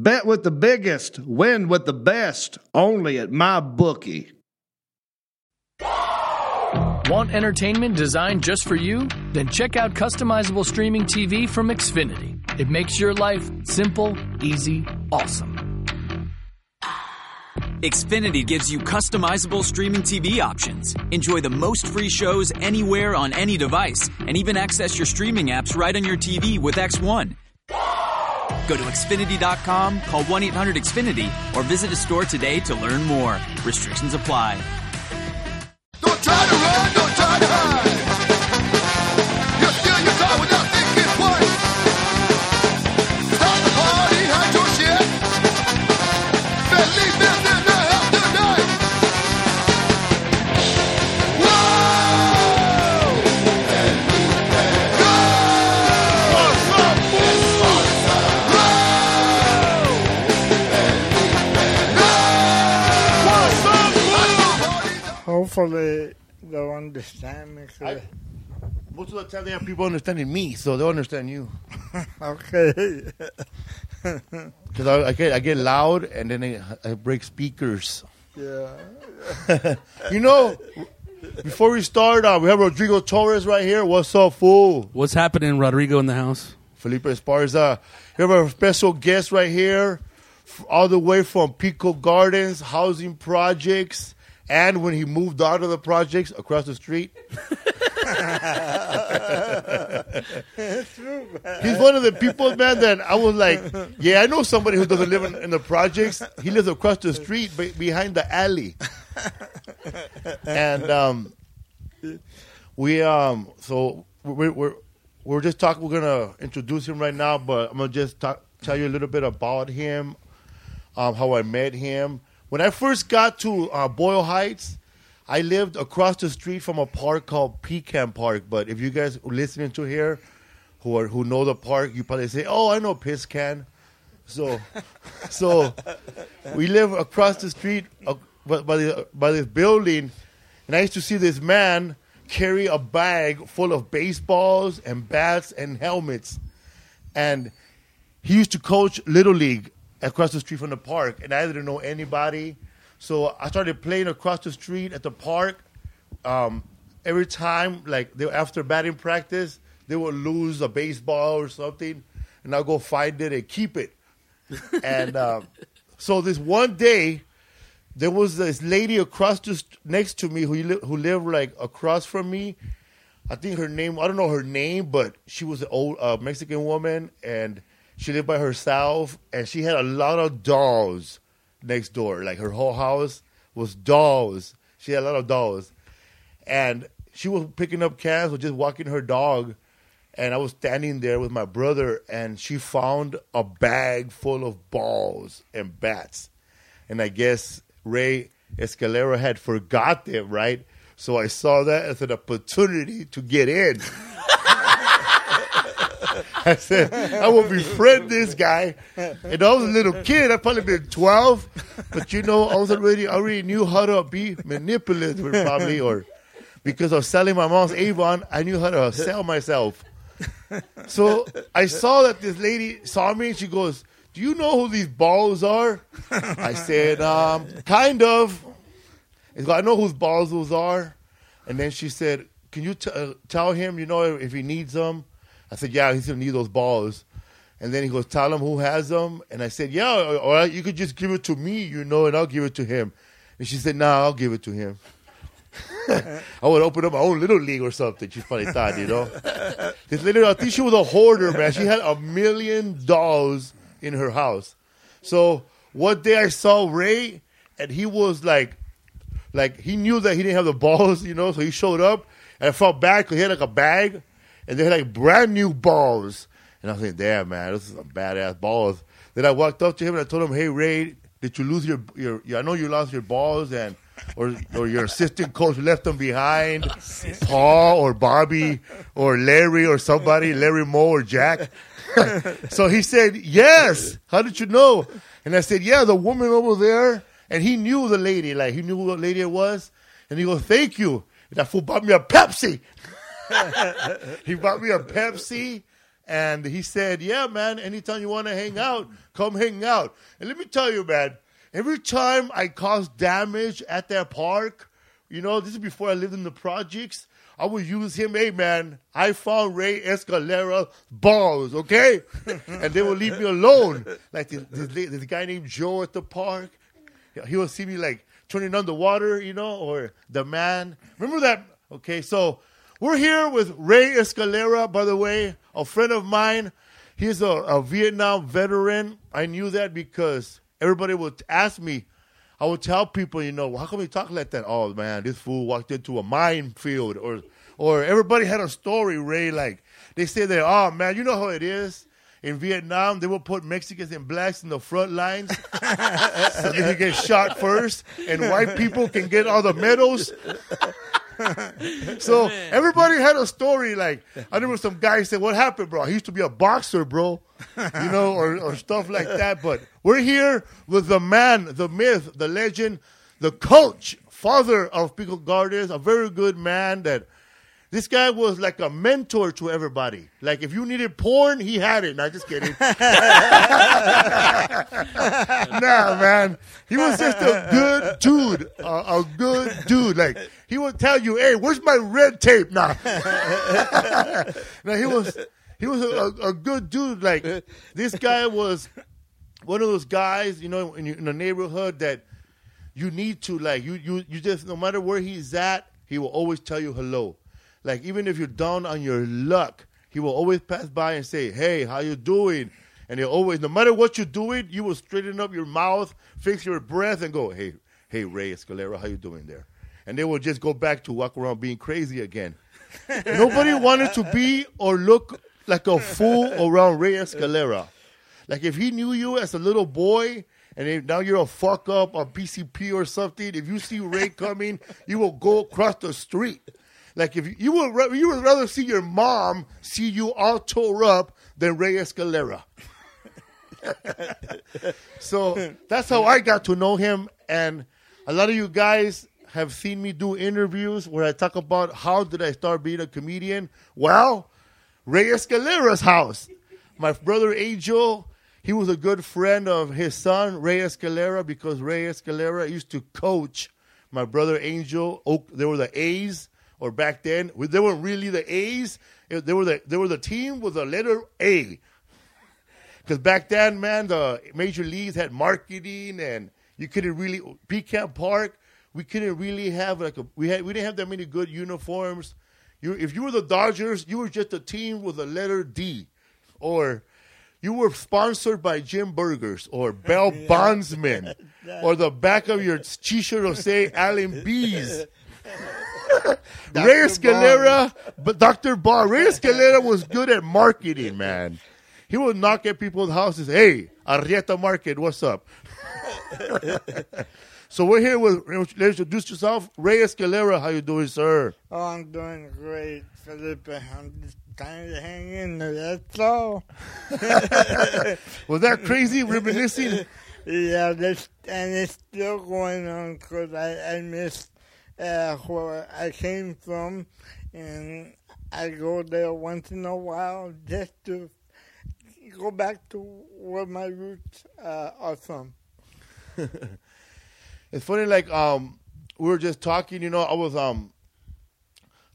Bet with the biggest, win with the best, only at my bookie. Want entertainment designed just for you? Then check out customizable streaming TV from Xfinity. It makes your life simple, easy, awesome. Xfinity gives you customizable streaming TV options. Enjoy the most free shows anywhere on any device, and even access your streaming apps right on your TV with X1. Go to Xfinity.com, call 1 800 Xfinity, or visit a store today to learn more. Restrictions apply. Don't try to run, Hopefully they'll understand me. I- Most of the time, they have people understanding me, so they'll understand you. okay. Because I, I get I get loud and then I, I break speakers. yeah. You know, before we start, uh, we have Rodrigo Torres right here. What's up, fool? What's happening, Rodrigo, in the house? Felipe Esparza. We have a special guest right here, all the way from Pico Gardens Housing Projects, and when he moved out of the projects across the street. He's one of the people, man, that I was like, yeah, I know somebody who doesn't live in, in the projects. He lives across the street, be- behind the alley. and um, we um, so we're we're we're just talking. We're gonna introduce him right now, but I'm gonna just talk, tell you a little bit about him, um, how I met him. When I first got to uh, Boyle Heights, I lived across the street from a park called Pecan Park. But if you guys listening to here, who are who know the park, you probably say, "Oh, I know Piscan." So, so we live across the street uh, by, by, the, by this building, and I used to see this man carry a bag full of baseballs and bats and helmets, and he used to coach little league across the street from the park, and I didn't know anybody, so I started playing across the street at the park. Um, every time, like they, after batting practice, they would lose a baseball or something, and I'll go find it and keep it. and um, so this one day, there was this lady across the st- next to me who li- who lived like across from me. I think her name I don't know her name, but she was an old uh, Mexican woman, and she lived by herself, and she had a lot of dolls next door. Like her whole house was dolls. She had a lot of dolls, and she was picking up cans or just walking her dog. And I was standing there with my brother, and she found a bag full of balls and bats. And I guess Ray Escalera had forgot them, right? So I saw that as an opportunity to get in. I said, I will befriend this guy. And I was a little kid. I probably been 12. But you know, I was already, I already knew how to be manipulative probably, or because of selling my mom's Avon, I knew how to sell myself. So I saw that this lady saw me and she goes, Do you know who these balls are? I said, um, kind of. Goes, I know whose balls those are. And then she said, Can you t- uh, tell him, you know, if he needs them? I said, Yeah, he's to need those balls. And then he goes, Tell him who has them. And I said, Yeah, or, or you could just give it to me, you know, and I'll give it to him. And she said, Nah, I'll give it to him. I would open up my own little league or something. She probably thought, you know. This lady, I think she was a hoarder, man. She had a million dolls in her house. So one day I saw Ray, and he was like, like he knew that he didn't have the balls, you know. So he showed up, and I felt bad because he had like a bag, and they had like brand new balls. And I was like, damn, man, this is some badass balls. Then I walked up to him and I told him, hey, Ray, did you lose your, your, your I know you lost your balls and, or, or your assistant coach left them behind, Paul or Bobby or Larry or somebody, Larry Moe or Jack. so he said, yes. How did you know? And I said, yeah, the woman over there. And he knew the lady, like he knew what lady it was. And he goes, thank you. And that fool bought me a Pepsi. He bought me a Pepsi. And he said, Yeah, man, anytime you want to hang out, come hang out. And let me tell you, man, every time I caused damage at that park, you know, this is before I lived in the projects, I would use him, hey, man, I found Ray Escalera balls, okay? and they would leave me alone. Like this, this, this guy named Joe at the park, he would see me like turning on the underwater, you know, or the man. Remember that? Okay, so we're here with Ray Escalera, by the way, a friend of mine. He's a, a Vietnam veteran. I knew that because everybody would ask me. I would tell people, you know, how come he talk like that? Oh man, this fool walked into a minefield, or or everybody had a story. Ray, like they say that, oh man, you know how it is. In Vietnam, they will put Mexicans and blacks in the front lines so they can get shot first, and white people can get all the medals. so everybody had a story. Like I remember some guy said, "What happened, bro? He used to be a boxer, bro," you know, or, or stuff like that. But we're here with the man, the myth, the legend, the coach, father of Pico Gardens, a very good man that. This guy was like a mentor to everybody. Like if you needed porn, he had it. Not just kidding. nah, man. He was just a good dude. A, a good dude. Like he would tell you, "Hey, where's my red tape?" Nah. now he was he was a, a, good dude. Like this guy was one of those guys, you know, in, in the neighborhood that you need to like you you you just no matter where he's at, he will always tell you hello. Like even if you're down on your luck, he will always pass by and say, "Hey, how you doing?" And he'll always, no matter what you're doing, you will straighten up your mouth, fix your breath, and go, "Hey, hey, Ray Escalera, how you doing there?" And they will just go back to walk around being crazy again. Nobody wanted to be or look like a fool around Ray Escalera. Like if he knew you as a little boy and if now you're a fuck up on PCP or something, if you see Ray coming, you will go across the street. Like if you, you would you would rather see your mom see you all tore up than Ray Escalera. so that's how I got to know him, and a lot of you guys have seen me do interviews where I talk about how did I start being a comedian. Well, Ray Escalera's house. My brother Angel, he was a good friend of his son, Ray Escalera, because Ray Escalera used to coach my brother Angel. They were the A's, or back then, they weren't really the A's. Eh, they were the, they were the team with the letter A. Because back then, man, the major leagues had marketing, and you couldn't really Pecan Park. We couldn't really have like a we had we didn't have that many good uniforms. You if you were the Dodgers, you were just a team with a letter D, or you were sponsored by Jim Burgers or Bell Bondsman, or the back of your T-shirt will say Allen Bees. Ray Escalera, but Dr. Bar, Ray Escalera was good at marketing, man. He would knock at people's houses. Hey, Arrieta Market, what's up? So we're here with. Let's introduce yourself, Ray Escalera. How you doing, sir? Oh, I'm doing great, Felipe. I'm just trying to hang in there. That's all. Was that crazy? Reminiscing. Yeah, this, and it's still going on because I, I miss uh, where I came from, and I go there once in a while just to go back to where my roots uh, are from. It's funny, like um, we were just talking. You know, I was um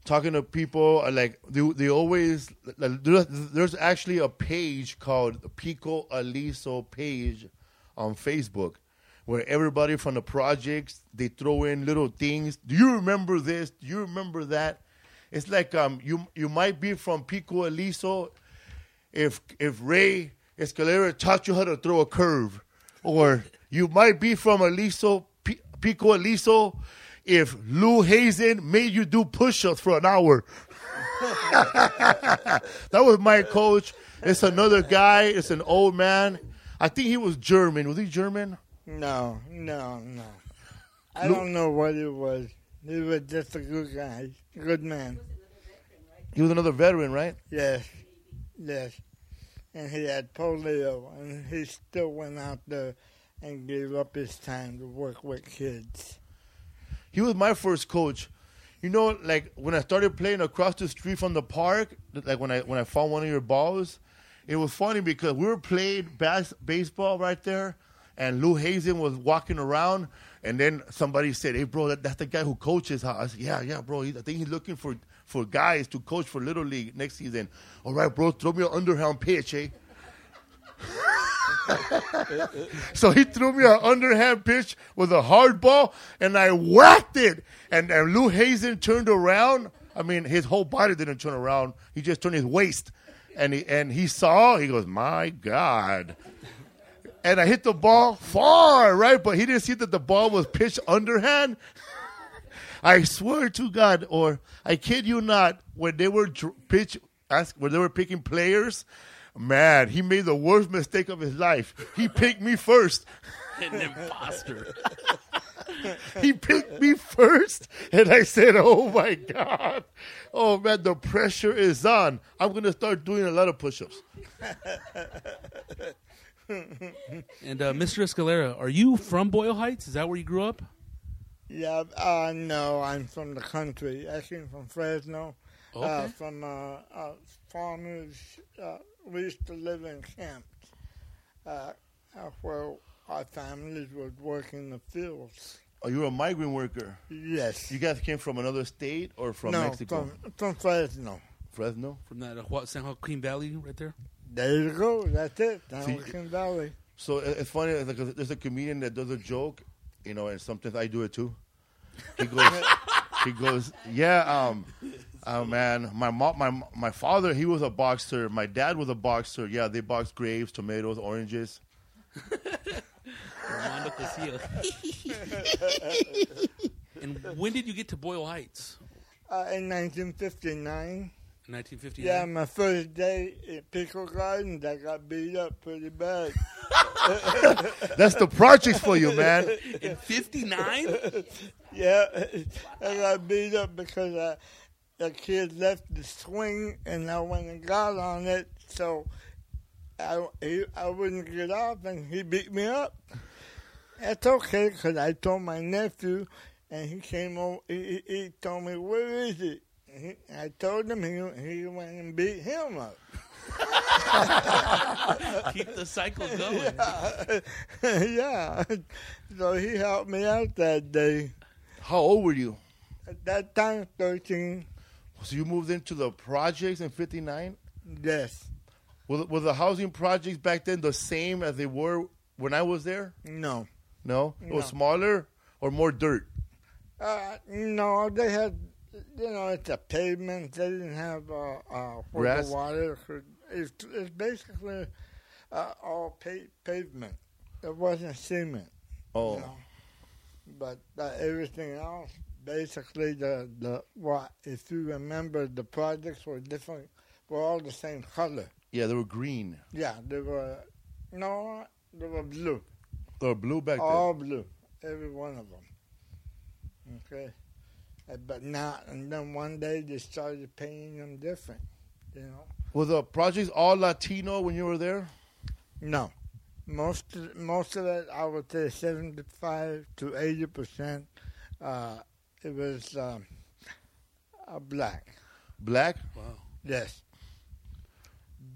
talking to people. uh, Like they they always like, there's, there's actually a page called Pico Aliso page on Facebook where everybody from the projects they throw in little things. Do you remember this? Do you remember that? It's like um you you might be from Pico Aliso if if Ray Escalera taught you how to throw a curve, or you might be from Aliso, P- Pico Aliso, if Lou Hazen made you do push-ups for an hour. that was my coach. It's another guy. It's an old man. I think he was German. Was he German? No, no, no. I don't know what it was. He was just a good guy, good man. He was another veteran, right? Yes, yes. And he had polio, and he still went out there and gave up his time to work with kids. He was my first coach. You know, like when I started playing across the street from the park, like when I when I found one of your balls, it was funny because we were playing bas- baseball right there, and Lou Hazen was walking around, and then somebody said, "Hey, bro, that, that's the guy who coaches." I said, "Yeah, yeah, bro. I think he's looking for for guys to coach for little league next season." All right, bro, throw me an underhand pitch, eh? So he threw me an underhand pitch with a hard ball, and I whacked it. And, and Lou Hazen turned around. I mean, his whole body didn't turn around. He just turned his waist. And he, and he saw, he goes, My God. And I hit the ball far, right? But he didn't see that the ball was pitched underhand. I swear to God, or I kid you not, when they were dr- pitch, ask, when they were picking players, man, he made the worst mistake of his life. He picked me first. An imposter. He picked me first, and I said, "Oh my God, oh man, the pressure is on. I'm gonna start doing a lot of push-ups." And uh, Mr. Escalera, are you from Boyle Heights? Is that where you grew up? Yeah, uh, no, I'm from the country. I came from Fresno, uh, Okay. from uh, uh, farmers. Uh, we used to live in camps uh, uh, where our families would work in the fields. Oh, you're a migrant worker. Yes. You guys came from another state or from no, Mexico? From, from Fresno. Fresno. From that uh, San Joaquin Valley right there? There you go. That's it. See, Down Valley. So it's funny. Like, there's a comedian that does a joke, you know, and sometimes I do it too. He goes, he goes, yeah, um, oh man, my mom, my my father, he was a boxer. My dad was a boxer. Yeah, they boxed grapes, tomatoes, oranges. Armando Casillo. and when did you get to Boyle Heights? Uh, in 1959. In 1959? Yeah, my first day at Pico Gardens, I got beat up pretty bad. That's the projects for you, man. In 59? Yeah, I got beat up because uh, the kid left the swing and I went and got on it, so I, he, I wouldn't get off and he beat me up. That's okay because I told my nephew and he came over, he, he, he told me, where is he? And he? I told him he, he went and beat him up. Keep the cycle going. yeah, so he helped me out that day. How old were you? At that time, 13, So you moved into the projects in '59. yes. Were, the- were the housing projects back then the same as they were when I was there? No. No, it was smaller or more dirt. Uh, no, they had, you know, it's a pavement. They didn't have uh, uh, the water could. It's, it's basically uh, all pa- pavement. It wasn't cement. Oh, You know? But uh, everything else, basically, the the what? If you remember, the projects were different. Were all the same color. yeah, they were green. Yeah, they were. No, they were blue. They were blue back then. All blue. every one of them. Okay, but not. and then one day they started paying them different. You know, Were the projects all Latino when you were there? no, most of, most of it I would say seventy-five to eighty percent. Uh, it was um, uh, black. Black? Wow. Yes.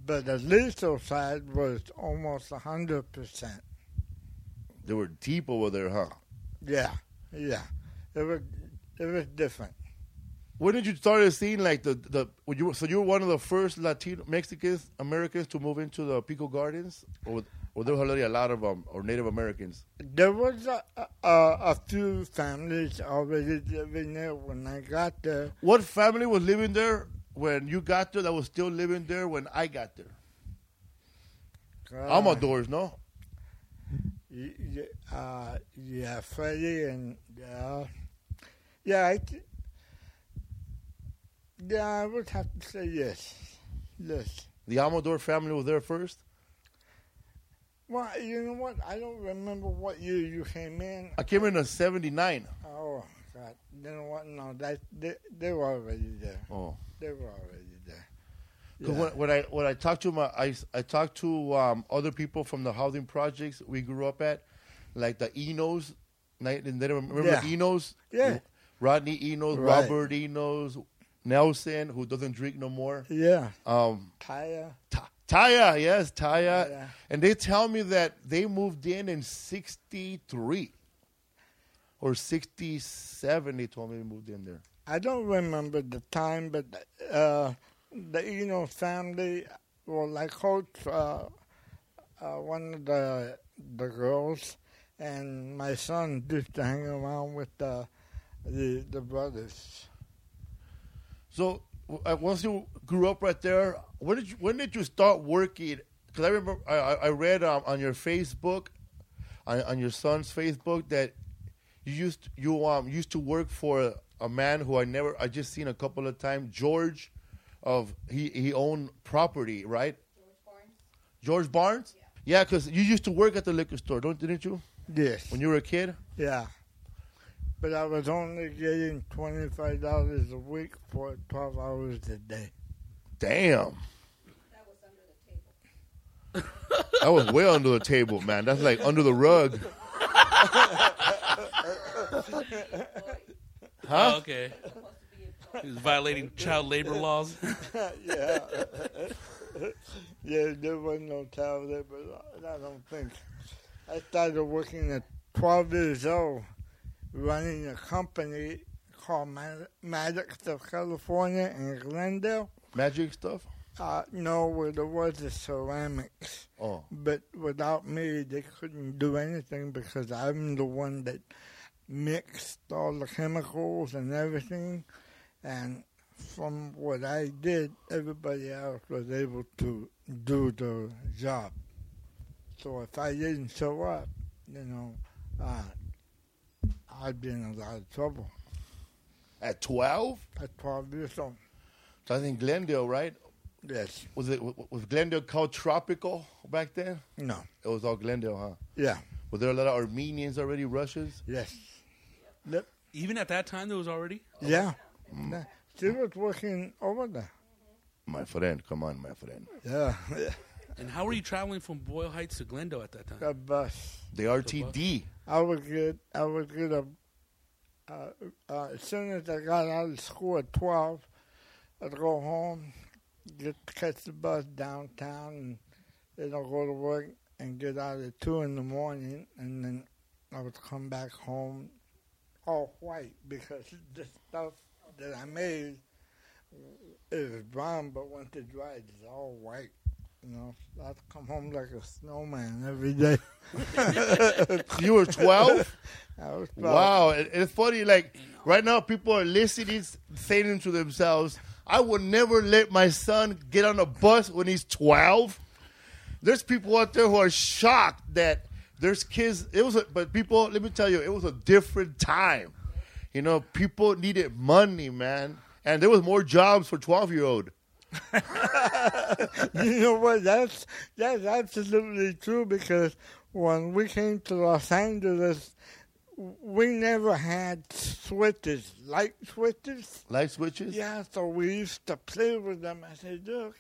But the little side was almost a hundred percent. There were deep over there, huh? Yeah, yeah. It was it was different. When did you start seeing like the the you so you were one of the first Latino Mexicans Americans to move into the Pico Gardens, or or there were already a lot of um or Native Americans? There was a, a, a few families already living there when I got there. What family was living there when you got there that was still living there when I got there? Uh, Amadors, no? uh, yeah, Freddie and yeah, yeah. I th- yeah, I would have to say yes, yes. The Amador family was there first. Well, you know what? I don't remember what year you came in. I came in in '79. Oh God! You know what? No, that they, they were already there. Oh. They were already there. Because Yeah. when, when I when I talked to my I, I talked to um, other people from the housing projects we grew up at, like the Enos, and then remember Yeah. Enos, Yeah. Rodney Enos, Right. Robert Enos, Nelson, who doesn't drink no more, Yeah, um, Kaya. Ta- Taya, yes, Taya, Taya. and they tell me that they moved in in '63 or '67. They told me they moved in there. I don't remember the time, but uh, the Eno family, well, like Coach, uh, uh, one of the the girls, and my son used to hang around with the the, the brothers. So uh, once you grew up right there, when did you when did you start working? Because I remember I, I I read um, on your Facebook, on, on your son's Facebook that you used you um used to work for a man who I never I just seen a couple of times George, of he he owned property right. George Barnes. George Barnes. Yeah, because you used to work at the liquor store, don't didn't you? Yes. When you were a kid. Yeah. But I was only getting twenty five dollars a week for twelve hours a day. Damn. That was under the table. that was way under the table, man. That's like under the rug. Oh, okay. He was violating child labor laws. yeah. yeah, there was no child there, but I don't think. I started working at 12 years old, running a company called Mad- Maddux of California in Glendale. Magic stuff. Uh, no, where there was the ceramics. Oh. But without me, they couldn't do anything because I'm the one that mixed all the chemicals and everything. And from what I did, everybody else was able to do the job. So if I didn't show up, you know, uh, I'd be in a lot of trouble At 12? at 12 years old. So I think Glendale, right? Yes. Was it was Glendale called Tropico back then? No. It was all Glendale, huh? Yeah. Were there a lot of Armenians already, Russians? Yes. Yep. Even at that time, there was already. Yeah. yeah. She was working over there. My friend, come on, my friend. Yeah. And how were you traveling from Boyle Heights to Glendale at that time? A bus. The RTD. I would get I would get a uh, uh, as soon as I got out of school at twelve, I'd go home, get catch the bus downtown, and then I'll go to work and get out at two in the morning, and then I would come back home all white because the stuff that I made is brown, but once it dries, it's all white. You know, I'd come home like a snowman every day. You were 12? I was proud. wow. It- It's funny, like, right now people are listening, saying to themselves, I would never let my son get on a bus when he's 12. There's people out there who are shocked that there's kids. It was, a, but people, let me tell you, it was a different time. You know, people needed money, man. And there was more jobs for 12 year old. you know what? That's that's absolutely true because when we came to Los Angeles, we never had switches, light switches. Light switches. Yeah, so we used to play with them. I said, look,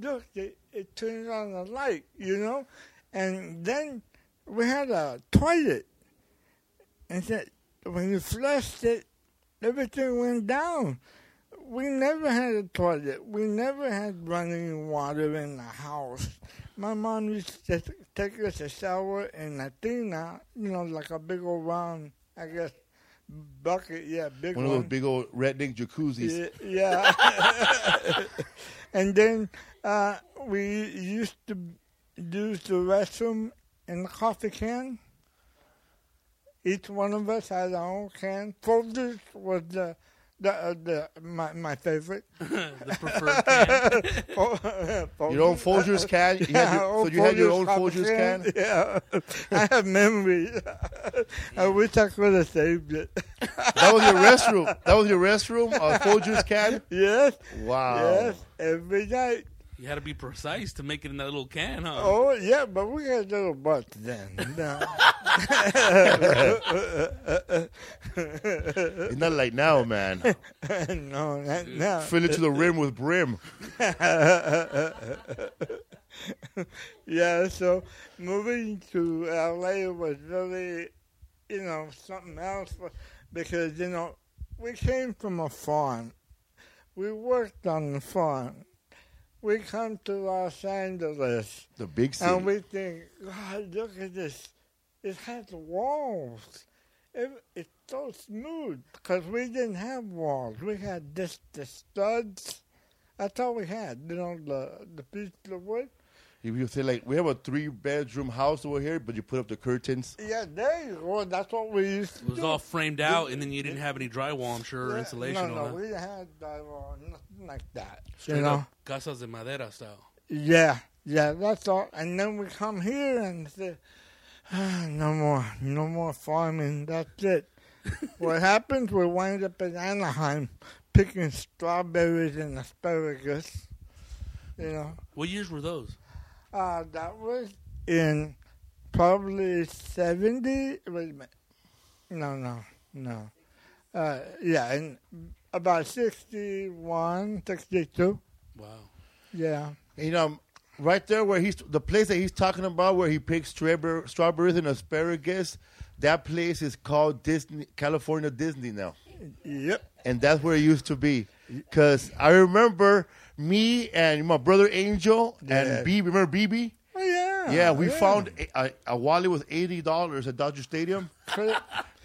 look, it, it turns on the light, you know? And then we had a toilet. And said, when you flushed it, everything went down. We never had a toilet. We never had running water in the house. My mom used to take us a shower in a tina, you know, like a big old round, I guess, bucket. Yeah, big One One of those big old redneck jacuzzis. yeah. yeah. and then uh, we used to use the restroom in the coffee can. Each one of us had our own can. Folgers was the the, uh, the my my favorite. the preferred can. Your own Folgers can. You had your, so you had your own Folgers can. Yeah, I have memories. I wish I could have saved it. That was your restroom. That was your restroom. A Folgers can. yes, Wow. yes, every night. You had to be precise to make it in that little can, huh? Oh yeah, but we had little butts then. No. It's not like now, man. no, not now. Fill it to the rim with brim. yeah, so moving to LA was really, you know, something else because, you know, we came from a farm. We worked on the farm. We come to Los Angeles The big city. and we think, God, look at this. It has walls. It, it's so smooth because we didn't have walls. We had just the studs. That's all we had, you know, the the piece of wood. If you say like we have a three bedroom house over here, but you put up the curtains. Yeah, there you go. That's what we used to It was do. all framed out, and then you didn't have any drywall, I'm sure, or insulation. No, no, that. we didn't have drywall, nothing like that. Straight you know? casas de madera style. Yeah, yeah, that's all. And then we come here and say, ah, no more, no more farming. That's it. what happens? We wind up in Anaheim picking strawberries and asparagus. You know, What years were those? Uh, that was in probably seventy. Wait a minute. No, no, no. Uh, yeah, in about 61, 62. Wow. Yeah. You know, right there where he's the place that he's talking about, where he picks strawberry, strawberries and asparagus. That place is called Disney, California Disney now, Yep. and that's where it used to be. Cause I remember me and my brother Angel Yeah. and B. Remember BB? Oh, yeah. Yeah, we found a, a, a wallet with eighty dollars at Dodger Stadium.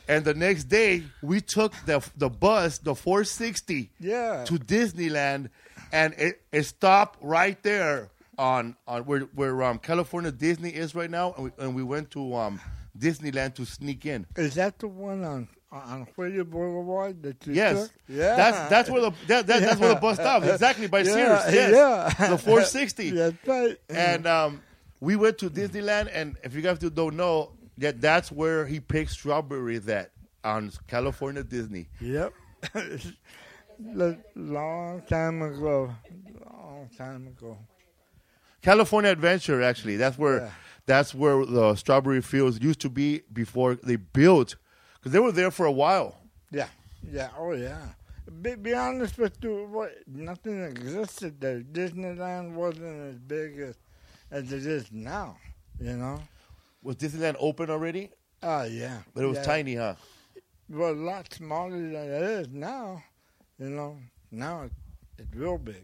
And the next day, we took the the bus, the 460, Yeah. to Disneyland, and it, it stopped right there on on where where um, California Disney is right now, and we, and we went to um, Disneyland to sneak in. Is that the one on on Whittier Boulevard that you Yes, took? Yeah. that's that's where the that, that, that's where the bus stops exactly by Yeah, Sears. Yes, yeah. the 460. That's right. and um, we went to Disneyland, and if you guys don't know, that that's where he picked strawberries at on California Disney. Yep. Long time ago. Long time ago. California Adventure, actually, that's where Yeah. that's where the strawberry fields used to be before they built, because they were there for a while. Yeah. Yeah. Oh, yeah. Be, be honest with you, what, nothing existed there. Disneyland wasn't as big as, as it is now, you know? Was Disneyland open already? Oh, yeah. But it was Yeah. tiny, huh? Well, a lot smaller than it is now, you know? Now it, it's real big.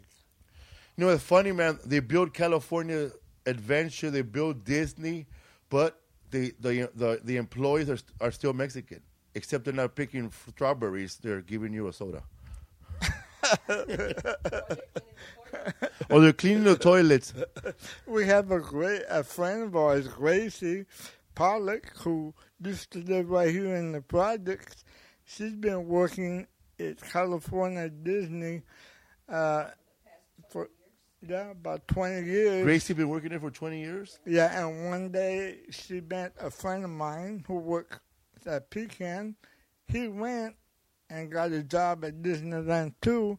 You know, it's funny, man. They built California Adventure, they built Disney, but the the the, the employees are are still Mexican, except they're not picking strawberries; they're giving you a soda. or they're cleaning the toilets. We have a great a friend of ours, Gracie Pollock, who used to live right here in the projects. She's been working at California Disney uh, yeah about twenty years. Gracie been working there for twenty years. Yeah, and one day she met a friend of mine who worked at Pecan. He went and got a job at Disneyland too,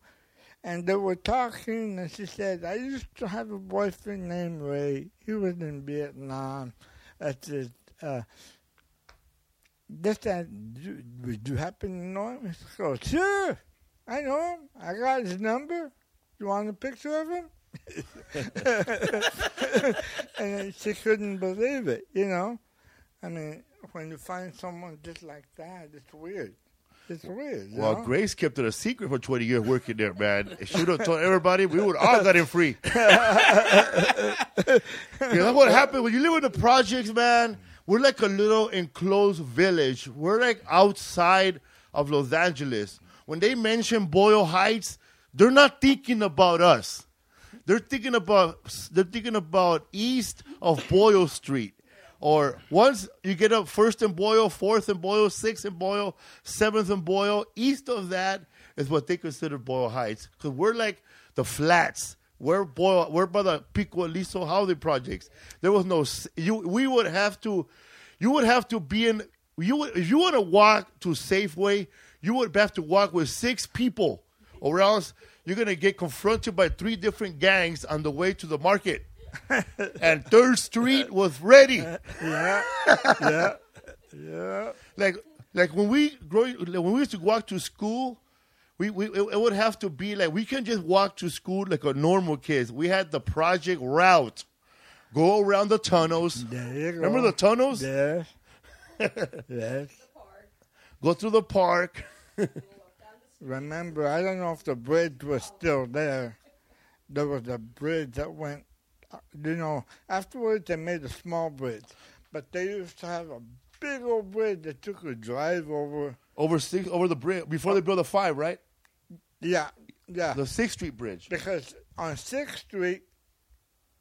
and they were talking, and she said, "I used to have a boyfriend named Ray. He was in Vietnam. That's his, uh, this that you, would you happen to know him? He goes, sure, I know him. I got his number. You want a picture of him? And she couldn't believe it, you know. I mean, when you find someone just like that, it's weird. It's weird. Well, know? Grace kept it a secret for 20 years working there, man. If she would have told everybody, we would all got him free. you know what happened when you live in the projects, man? We're like a little enclosed village. We're like outside of Los Angeles. When they mention Boyle Heights, they're not thinking about us. They're thinking about they're thinking about east of Boyle Street. Or once you get up first and Boyle, fourth and Boyle, sixth and Boyle, seventh and Boyle, east of that is what they consider Boyle Heights. Because we're like the flats. We're Boyle, we're by the Pico Aliso housing projects. There was no you. We would have to, you would have to be in. You would if you want to walk to Safeway, you would have to walk with six people, or else you're gonna get confronted by three different gangs on the way to the market. and Third Street was ready. yeah, yeah, yeah. Like like when we grow, like when we used to walk to school, we, we it, it would have to be like we can just walk to school like a normal kid. We had the project route, go around the tunnels. There you go. Remember the tunnels? Yes. yes. Go through the park. Remember, I don't know if the bridge was still there. There was a bridge that went, uh, you know, afterwards they made a small bridge. But they used to have a big old bridge that you could drive over. over six over the bridge before they built the five, right? Yeah, yeah. The Sixth Street Bridge. because on 6th Street,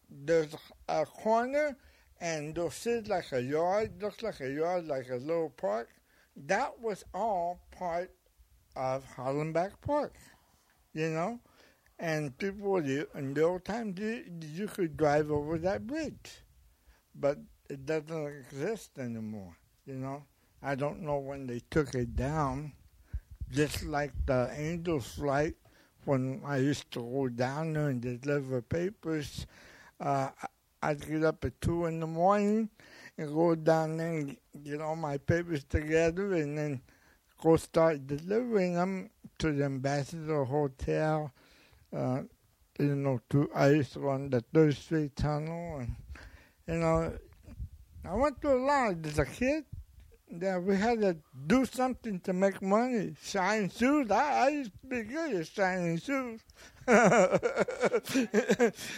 there's a corner and you'll see like a yard, looks like a yard, like a little park. That was all part of Hollenbeck Park, you know? And people, you- in the old times, you, you could drive over that bridge. But it doesn't exist anymore, you know? I don't know when they took it down, just like the Angels flight when I used to go down there and deliver papers, uh, I'd get up at two in the morning and go down there and get all my papers together and then go start delivering them to the Ambassador Hotel. Uh, you know, to I used to run the Third Street Tunnel, and you know, I went to a lot as a kid. that we had to do something to make money. Shine shoes. I, I used to be good at shining shoes.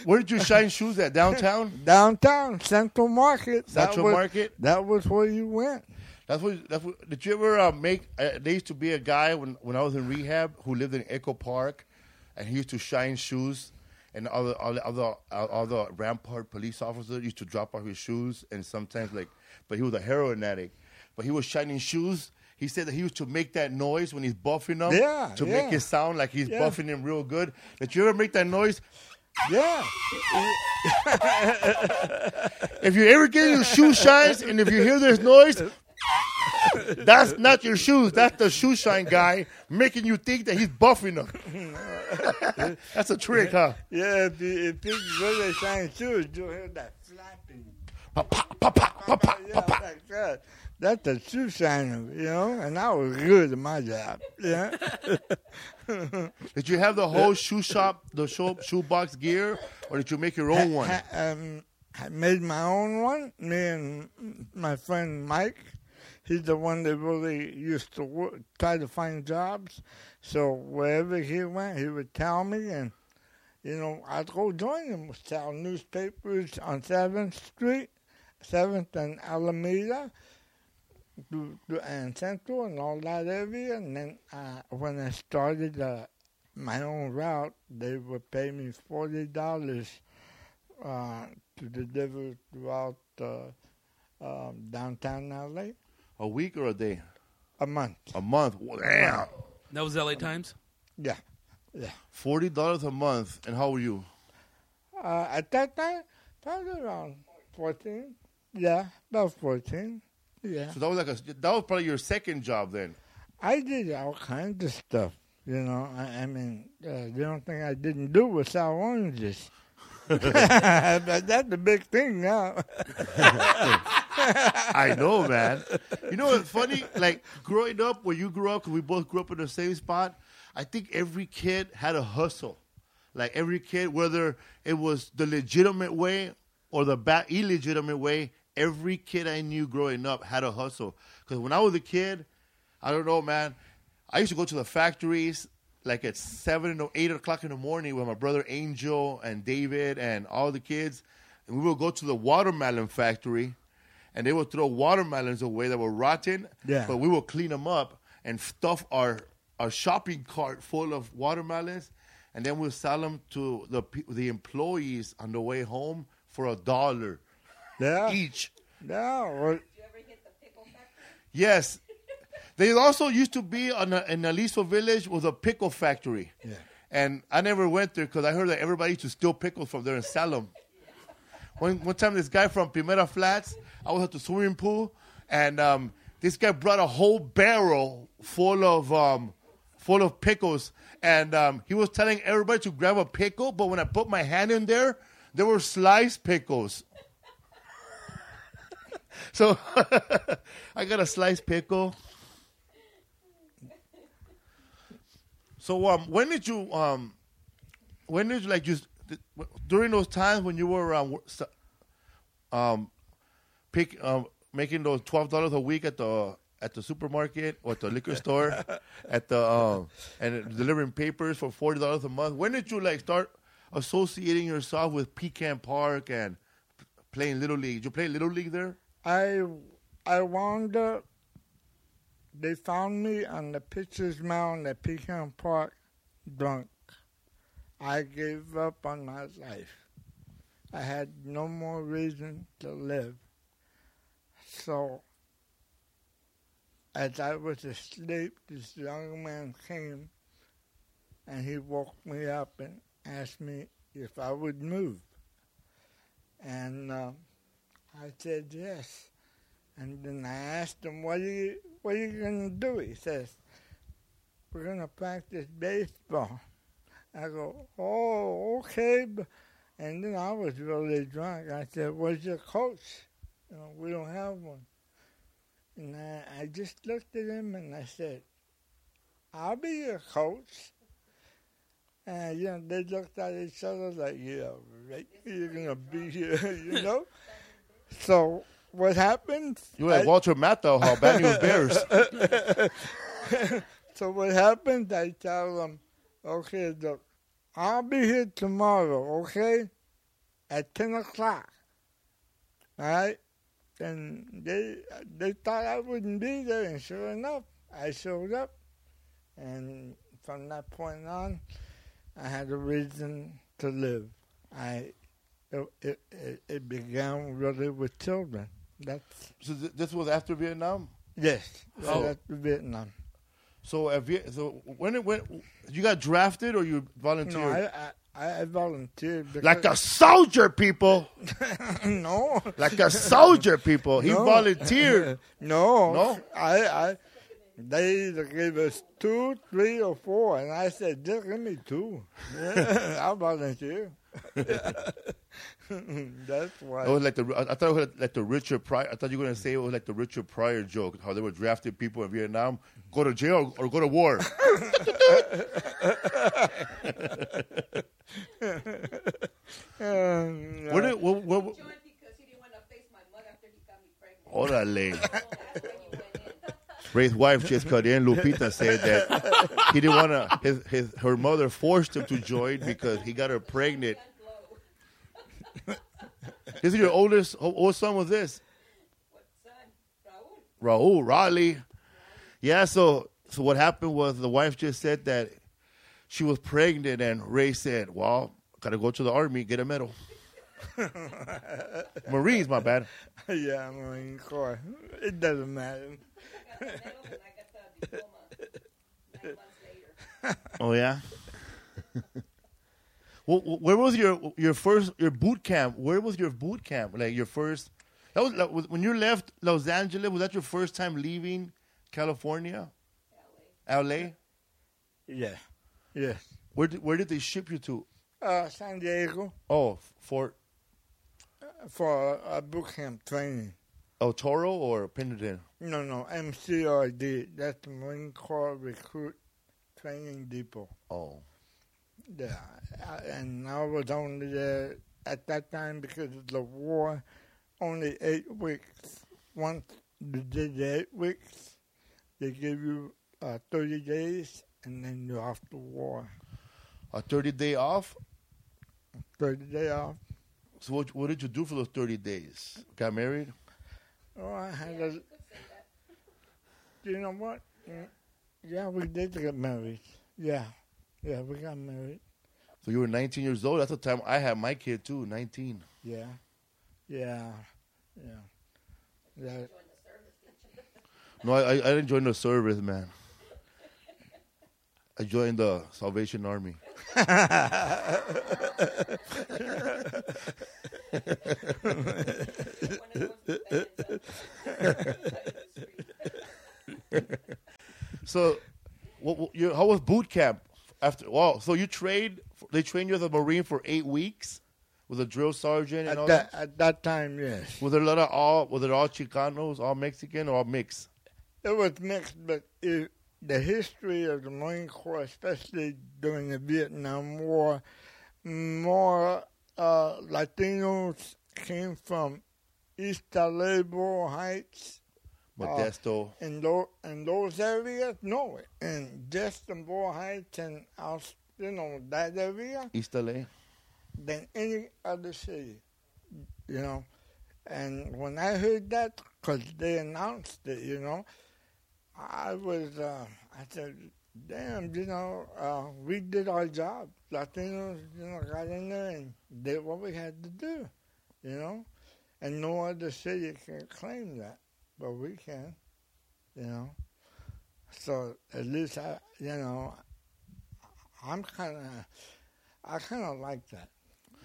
Where did you shine shoes at? Downtown? Downtown, Central Market. that Central was, Market? That was where you went. That's what. That's what. Did you ever uh, make? Uh, there used to be a guy when when I was in rehab who lived in Echo Park, and he used to shine shoes, and all the all the other all the Rampart police officers used to drop off his shoes, and sometimes like, but he was a heroin addict, but he was shining shoes. He said that he used to make that noise when he's buffing them, Yeah, to yeah. make it sound like he's Yeah. buffing them real good. Did you ever make that noise? Yeah. If you ever get your shoe shines, and if you hear this noise, that's not your shoes. That's the shoe shine guy making you think that he's buffing them. that's a trick, huh? Yeah, if you, if you really shine shoes, you'll hear that flapping. Yeah, like that. That's a shoe shiner, you know, and I was good at my job. Yeah. Did you have the whole shoe shop, the shoe shoebox gear, or did you make your own one? Ha- um, I made my own one. Me and my friend Mike, he's the one that really used to work, try to find jobs. So wherever he went, he would tell me, and you know, I'd go join him. Sell newspapers on Seventh Street, Seventh and Alameda, to- to- and Central, and all that area. And then uh, when I started uh, my own route, they would pay me forty dollars uh, to deliver throughout uh, um, downtown LA A week or a day? a month. A month? Well, Damn. That was L.A. Times. Yeah, yeah. Forty dollars a month. And how were you? Uh, at that time, that was around fourteen. Yeah, about fourteen. Yeah, So that was like a that was probably your second job then. I did all kinds of stuff. You know, I, I mean, uh, the only thing I didn't do was sell oranges. but that's the big thing now. I know, man. You know what's funny? Like growing up, where you grew up, 'cause we both grew up in the same spot. I think every kid had a hustle. Like every kid, whether it was the legitimate way or the illegitimate way, every kid I knew growing up had a hustle. Because when I was a kid, I don't know, man. I used to go to the factories like at seven or eight o'clock in the morning with my brother Angel and David and all the kids, and we would go to the watermelon factory, and they would throw watermelons away that were rotten. Yeah. But we would clean them up and stuff our our shopping cart full of watermelons, and then we'll sell them to the the employees on the way home for a dollar Yeah. each. Yeah. Well, Yes. They also used to be on a, in Aliso Village was a pickle factory. Yeah. And I never went there because I heard that everybody used to steal pickles from there and sell them. One, one time, this guy from Primera Flats, I was at the swimming pool, and um, this guy brought a whole barrel full of um, full of pickles, and um, he was telling everybody to grab a pickle. But when I put my hand in there, there were sliced pickles. so I got a sliced pickle. So um, when did you um, when did you like just during those times when you were um, um pick um making those twelve dollars a week at the at the supermarket or at the liquor store at the um and delivering papers for forty dollars a month when did you like start associating yourself with Pecan Park and p- playing little league did you play little league there I I wound up. They found me on the pitcher's mound at Pecan Park, drunk. I gave up on my life. I had no more reason to live. So, as I was asleep, this young man came and he woke me up and asked me if I would move. And uh, I said yes. And then I asked him, "What are you What are you gonna do?" He says, "We're gonna practice baseball." I go, "Oh, okay." And then I was really drunk. I said, "Where's your coach?" You know, we don't have one. And I, I just looked at him and I said, "I'll be your coach." And you know, they looked at each other like, "Yeah, right. You're gonna be here," you know. So what happened? you were like Walter Matthau how bad news bears so what happened? I tell them, okay, look, I'll be here tomorrow, okay, at ten o'clock. All right, and they they thought I wouldn't be there, and sure enough, I showed up, and from that point on, I had a reason to live. I it it, it, it began really with children. That's so th- this was after Vietnam yes, Oh. after Vietnam. So have you, so when it when you got drafted or you volunteered No, I, I I volunteered like a soldier people no like a soldier people he No. volunteered no No? I I they either gave us two, three, or four, and I said, just give me two. I'll volunteer. That's why. It was like the I I thought it was like the Richard Pryor. I thought you were gonna say it was like the Richard Pryor joke, how they were drafting people in Vietnam, go to jail or go to war. Um, What did what, what, what joined Ray's wife just cut in. Lupita said that he didn't want to. His, his her mother forced him to join because he got her pregnant. This is your oldest. Old son was this? What son? Raul? Raul Raleigh. Yeah. So so what happened was the wife just said that she was pregnant, and Ray said, "Well, gotta go to the army, get a medal." Marines, my bad. yeah, Marine Corps. It doesn't matter. Oh yeah. well, where was your your first your boot camp? Where was your boot camp? Like your first? That was like, when you left Los Angeles. Was that your first time leaving California? L.A. Yeah. Yes. Where did, where did they ship you to? Uh, San Diego Oh, Fort. for a boot camp training. El Toro or Pendleton? No, no, MCRD. That's the Marine Corps Recruit Training Depot. Oh, Yeah, and I was only there at that time because of the war, only eight weeks. Once you did the eight weeks, they give you uh, 30 days, and then you're off to war. a 30 day off. 30 day off. So what, what did you do for those 30 days? Got married? Oh, I had a. You know what? Mm, Yeah, we did get married. Yeah, yeah, we got married. So you were 19 years old. That's the time I had my kid too, 19. Yeah, yeah, yeah. That, No, I, I, I didn't join the service, man. I joined the Salvation Army. So, what, what, you, how was boot camp after? Wow, so you trained? They trained you as a Marine for eight weeks with a drill sergeant and at all that that. at that time, yes. Was there a lot of all? Was it all Chicanos, all Mexican, or all mixed? It was mixed, but it, the history of the Marine Corps, especially during the Vietnam War, more uh, Latinos came from East LA, Boyle Heights, Modesto. in those in those areas. No, in in Heights and out, you know that area East LA. than any other city, you know. And when I heard that, because they announced it, you know, I was, uh, I said, damn, you know, uh, we did our job. Latinos, you know, got in there and did what we had to do, you know. And no other city can claim that, but we can, you know. So at least I, you know, I'm kind of, I kind of like that.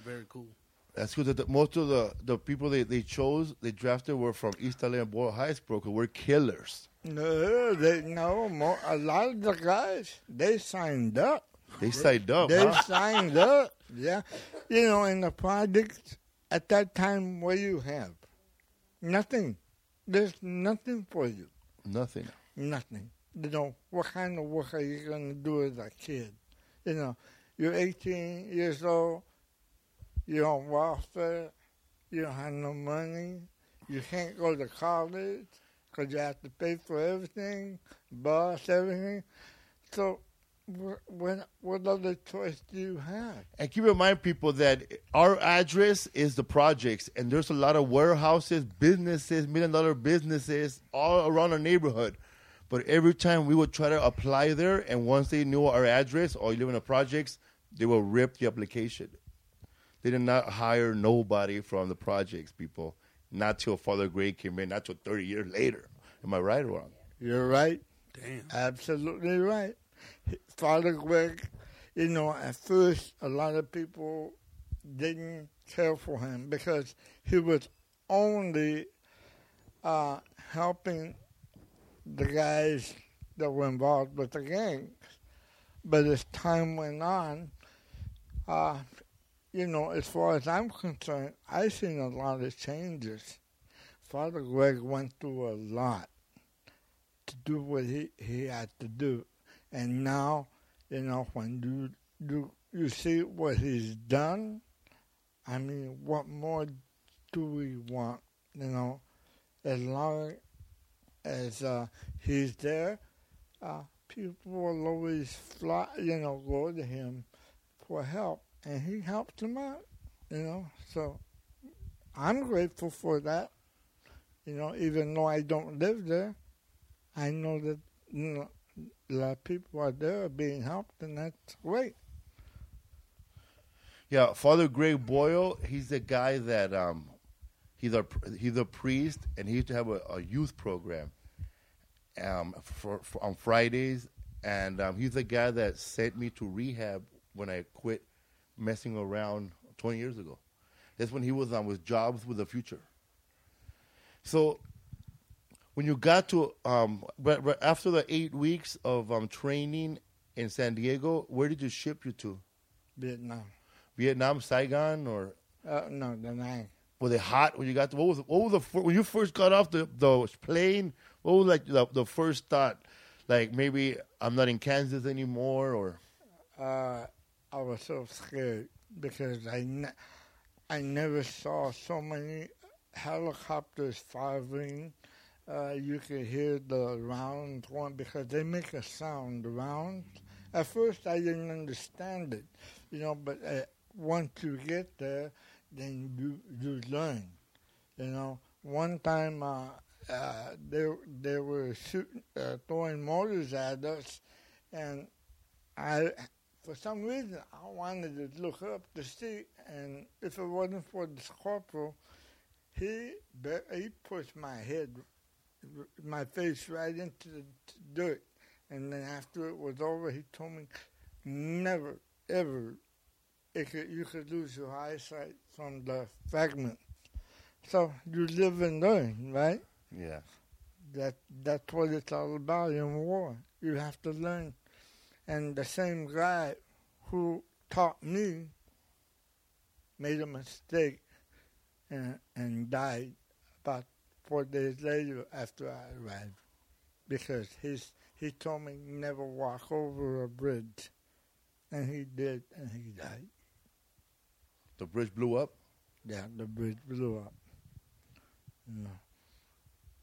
Very cool. That's good. That the, most of the, the people they, they chose, they drafted were from East LA and Boyle Heights, bro, 'cause we're killers. No, they no more. A lot of the guys they signed up. They signed up, They huh? signed up. Yeah, you know, in the projects at that time, what do you have? Nothing. There's nothing for you. Nothing. Nothing. You know, what kind of work are you going to do as a kid? You know, you're 18 years old, you're on welfare, you don't have no money, you can't go to college because you have to pay for everything, bus, everything. So, what, what, other choice do you have? And keep in mind, people, that our address is the projects, and there's a lot of warehouses, businesses, million dollar businesses all around our neighborhood. But every time we would try to apply there, and once they knew our address or you live in the projects, they will rip the application. They did not hire nobody from the projects, people. Not till Father Greg came in, not till 30 years later. Am I right or wrong? You're right. Damn. Absolutely right. Father Greg, you know, at first a lot of people didn't care for him because he was only uh, helping the guys that were involved with the gangs. But as time went on, uh, you know, as far as I'm concerned, I've seen a lot of changes. Father Greg went through a lot to do what he, he had to do. And now, you know, when you, you, you see what he's done, I mean, what more do we want? You know, as long as uh, he's there, uh, people will always fly, you know, go to him for help. And he helped them out, you know. So I'm grateful for that. You know, even though I don't live there, I know that you know, of people out there are being helped, and that's great. Yeah, Father Greg Boyle, he's the guy that um, he's a he's a priest, and he used to have a, a youth program um, for, for on Fridays, and um, he's the guy that sent me to rehab when I quit messing around 20 years ago. That's when he was on with Jobs with the Future. So when you got to um, but, but after the eight weeks of um, training in San Diego, where did you ship you to? Vietnam. Vietnam, Saigon, or Uh, no, Da Nang. Was it hot when you got? The, what was what was the when you first got off the the plane? What was like the, the first thought? Like maybe I'm not in Kansas anymore, or uh, I was so scared because I, ne- I never saw so many helicopters firing. Uh, you could hear the rounds going because they make a sound, the rounds. At first, I didn't understand it, you know, but uh, once you get there, then you, you learn, you know. One time, uh, uh, they, they were shooting, uh, throwing mortars at us, and I for some reason, I wanted to look up to see, and if it wasn't for this corporal, he he pushed my head, my face right into the dirt, and then after it was over, he told me, never ever, it could, you could lose your eyesight from the fragment. So you live and learn, right? yeah. That that's what it's all about in war. You have to learn. And the same guy who taught me made a mistake and, and died about four days later after I arrived because he's, he told me never walk over a bridge. And he did, and he died. The bridge blew up. Yeah, the bridge blew up. Yeah.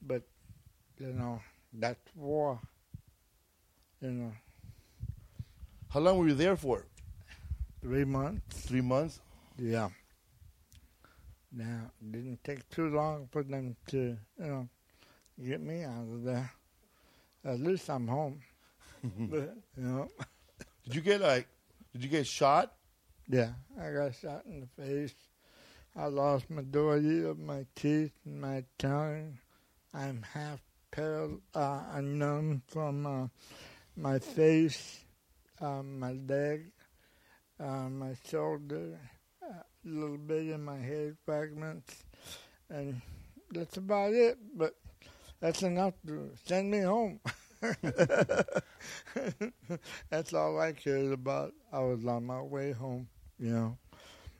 But, you know, that's war. You know, How long were you there for? three months. Three months. Yeah. Now, it didn't take too long for them to, you know, get me out of there. At least I'm home. but, you know, Did you get like? Did you get shot? yeah, I got shot in the face. I lost majority of my teeth and my tongue. I'm half paral- uh, numb from uh, my face, my leg, uh, my shoulder, a little bit in my head fragments, and that's about it. But that's enough to send me home. that's all I cared about. I was on my way home, you know.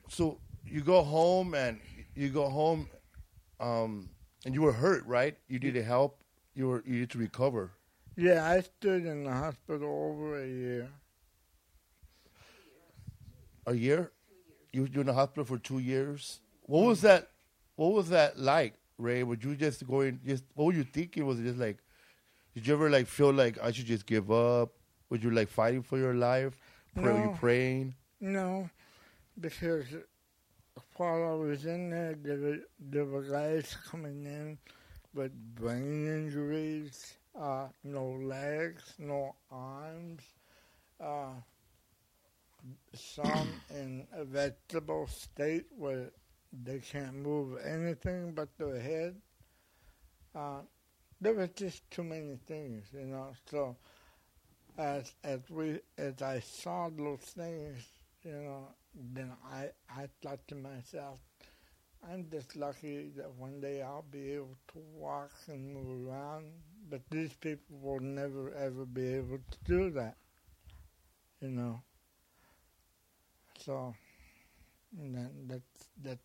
So you go home and you go home, um, and you were hurt, right? You needed help. You were you need to recover. Yeah, I stood in the hospital over a year. A year. You were in the hospital for two years. What was that? What was that like, Ray? Would you just going? Just what were you thinking? Was it just like? Did you ever like feel like I should just give up? Would you like fighting for your life? Pray, Were you praying? No, because while I was in there, there were, there were guys coming in with brain injuries, uh, no legs, no arms, uh, some in a vegetable state where they can't move anything but their head. Uh, there were just too many things, you know. So as as we as I saw those things, you know, then I I thought to myself, I'm just lucky that one day I'll be able to walk and move around, but these people will never ever be able to do that, you know. So, then that's that's,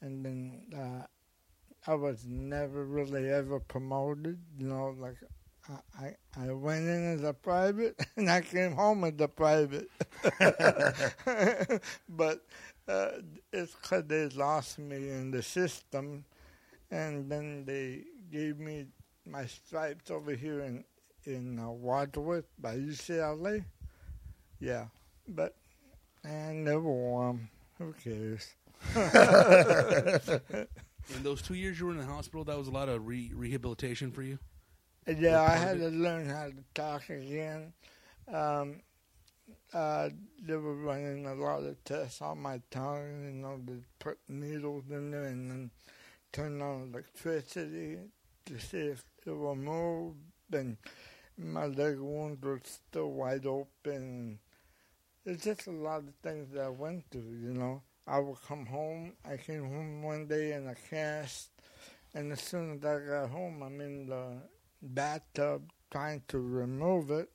and then uh, I was never really ever promoted, you know, like I, I I went in as a private and I came home as a private. but uh, it's because they lost me in the system, and then they gave me my stripes over here in in uh, Wadsworth by UCLA. Yeah, but I never wore 'em. Who cares? In those two years you were in the hospital, that was a lot of re- rehabilitation for you. Yeah, I had to learn how to talk again. Um, uh, they were running a lot of tests on my tongue, you know, they put needles in there and then turn on electricity to see if it will move. And my leg wounds were still wide open. It's just a lot of things that I went through, you know. I would come home. I came home one day in a cast, and as soon as I got home, I'm in the bathtub trying to remove it,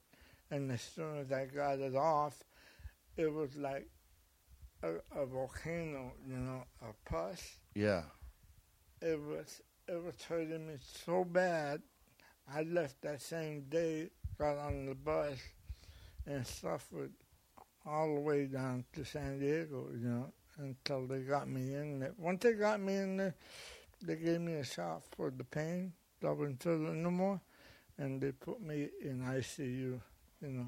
and as soon as I got it off, it was like a, a volcano, you know, a pus. Yeah. It was it was hurting me so bad. I left that same day, got on the bus, and suffered all the way down to San Diego, you know, until they got me in there. Once they got me in there, they gave me a shot for the pain. I wasn't feeling no more, and they put me in ICU, you know.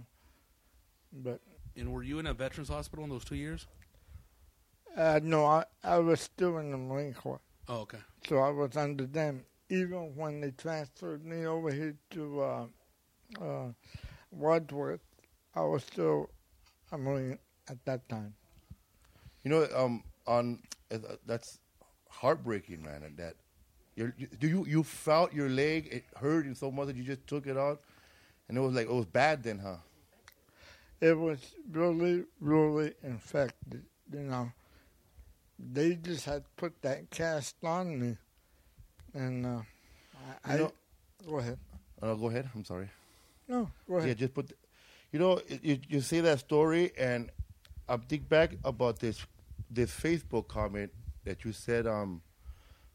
But And were you in a veterans hospital in those two years? uh, no, I, I was still in the Marine Corps. Oh, okay. So I was under them. Even when they transferred me over here to uh, uh, Wadsworth, I was still a Marine at that time. You know, um, on uh, that's heartbreaking, man. and That you do you you felt your leg it hurt you so much that you just took it out, and it was like it was bad then, huh? It was really, really infected. You know, they just had put that cast on me, and uh, I, You know- I go ahead. Uh, go ahead. I'm sorry. No, go Yeah, ahead. just put. You know, you you say that story, and I think back about this this Facebook comment that you said. Um,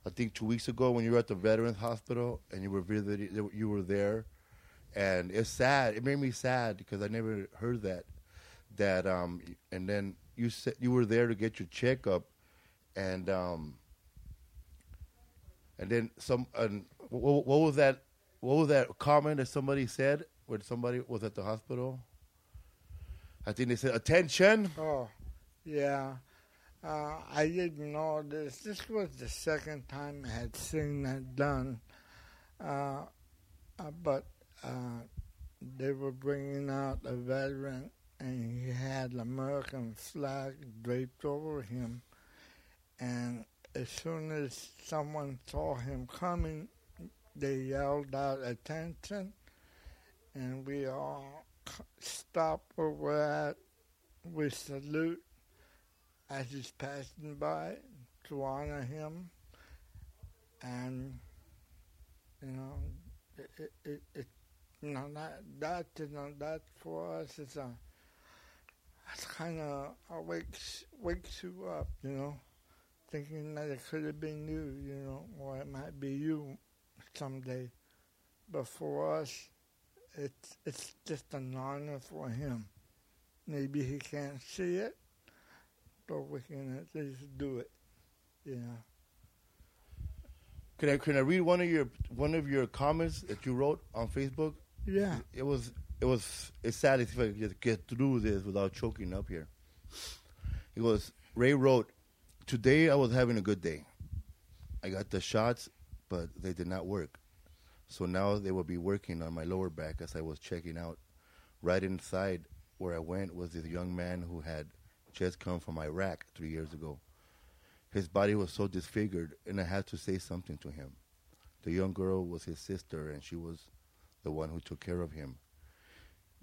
I think two weeks ago when you were at the Veterans Hospital and you were visiting, you were there, and it's sad. It made me sad because I never heard that. That um, and then you said you were there to get your checkup, and um, and then some. And what, what was that? What was that comment that somebody said when somebody was at the hospital? I think they said attention. Oh, yeah. Uh, I didn't know this. This was the second time I had seen that done. Uh, uh, but uh, they were bringing out a veteran, and he had the American flag draped over him. And as soon as someone saw him coming, they yelled out, Attention! And we all stopped where we're at. We salute as he's passing by to honor him. And, you know, it, it, it, you know, that, that, you know, that for us is a, that's kind of, uh, wakes, wakes you up, you know, thinking that it could have been you, you know, or it might be you someday. But for us, it's it's just an honor for him. Maybe he can't see it, but we can at least do it. Yeah. Can I can I read one of your one of your comments that you wrote on Facebook? Yeah. It was it was it's sad if I could just get through this without choking up here. It was Ray wrote, "Today I was having a good day. I got the shots, but they did not work. So now they will be working on my lower back as I was checking out. Right inside where I went was this young man who had just come from Iraq three years ago. His body was so disfigured, and I had to say something to him. The young girl was his sister, and she was the one who took care of him.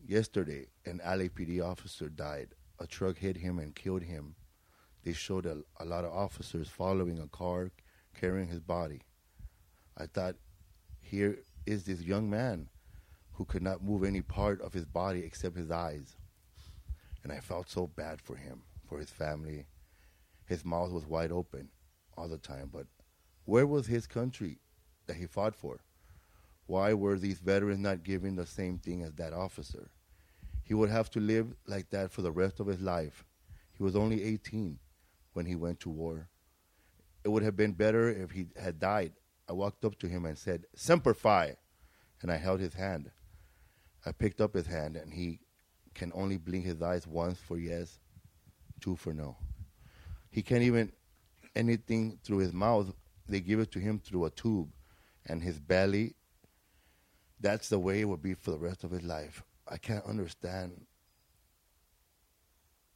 Yesterday, an LAPD officer died. A truck hit him and killed him. They showed a, a lot of officers following a car carrying his body. I thought, here is this young man who could not move any part of his body except his eyes. And I felt so bad for him, for his family. His mouth was wide open all the time, but where was his country that he fought for? Why were these veterans not given the same thing as that officer? He would have to live like that for the rest of his life. He was only 18 when he went to war. It would have been better if he had died. I walked up to him and said, Semper Fi, and I held his hand. I picked up his hand, and he can only blink his eyes once for yes, two for no. He can't even anything through his mouth. They give it to him through a tube, and his belly. That's the way it would be for the rest of his life. I can't understand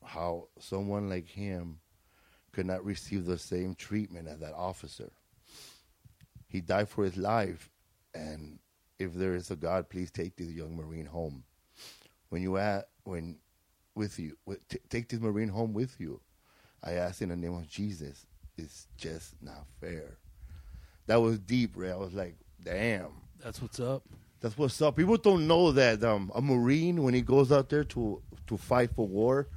how someone like him could not receive the same treatment as that officer. He died for his life, and if there is a God, please take this young Marine home. When you at when with you, with, t- take this Marine home with you. I ask in the name of Jesus. It's just not fair. That was deep, Ray. I was like, damn. That's what's up. That's what's up. People don't know that um, a Marine, when he goes out there to to fight for war,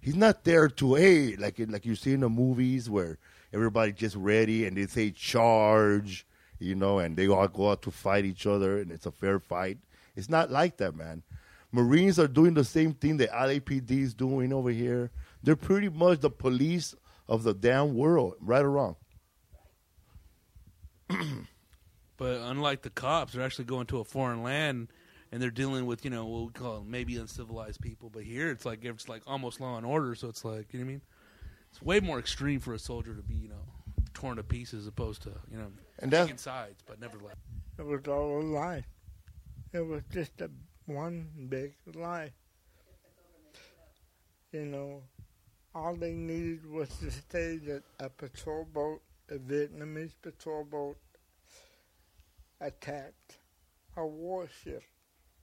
he's not there to hey like like you see in the movies where everybody just ready and they say charge, you know, and they all go out to fight each other and it's a fair fight. It's not like that, man. Marines are doing the same thing the LAPD is doing over here. They're pretty much the police of the damn world, right or wrong. But unlike the cops, they're actually going to a foreign land and they're dealing with you know what we call maybe uncivilized people. But here it's like it's like almost law and order. So it's like you know what I mean. It's way more extreme for a soldier to be you know torn to pieces opposed to you know And that's- taking sides. But nevertheless, It was all a lie. It was just a one big lie. You know, all they needed was to say that a patrol boat, a Vietnamese patrol boat, attacked a warship.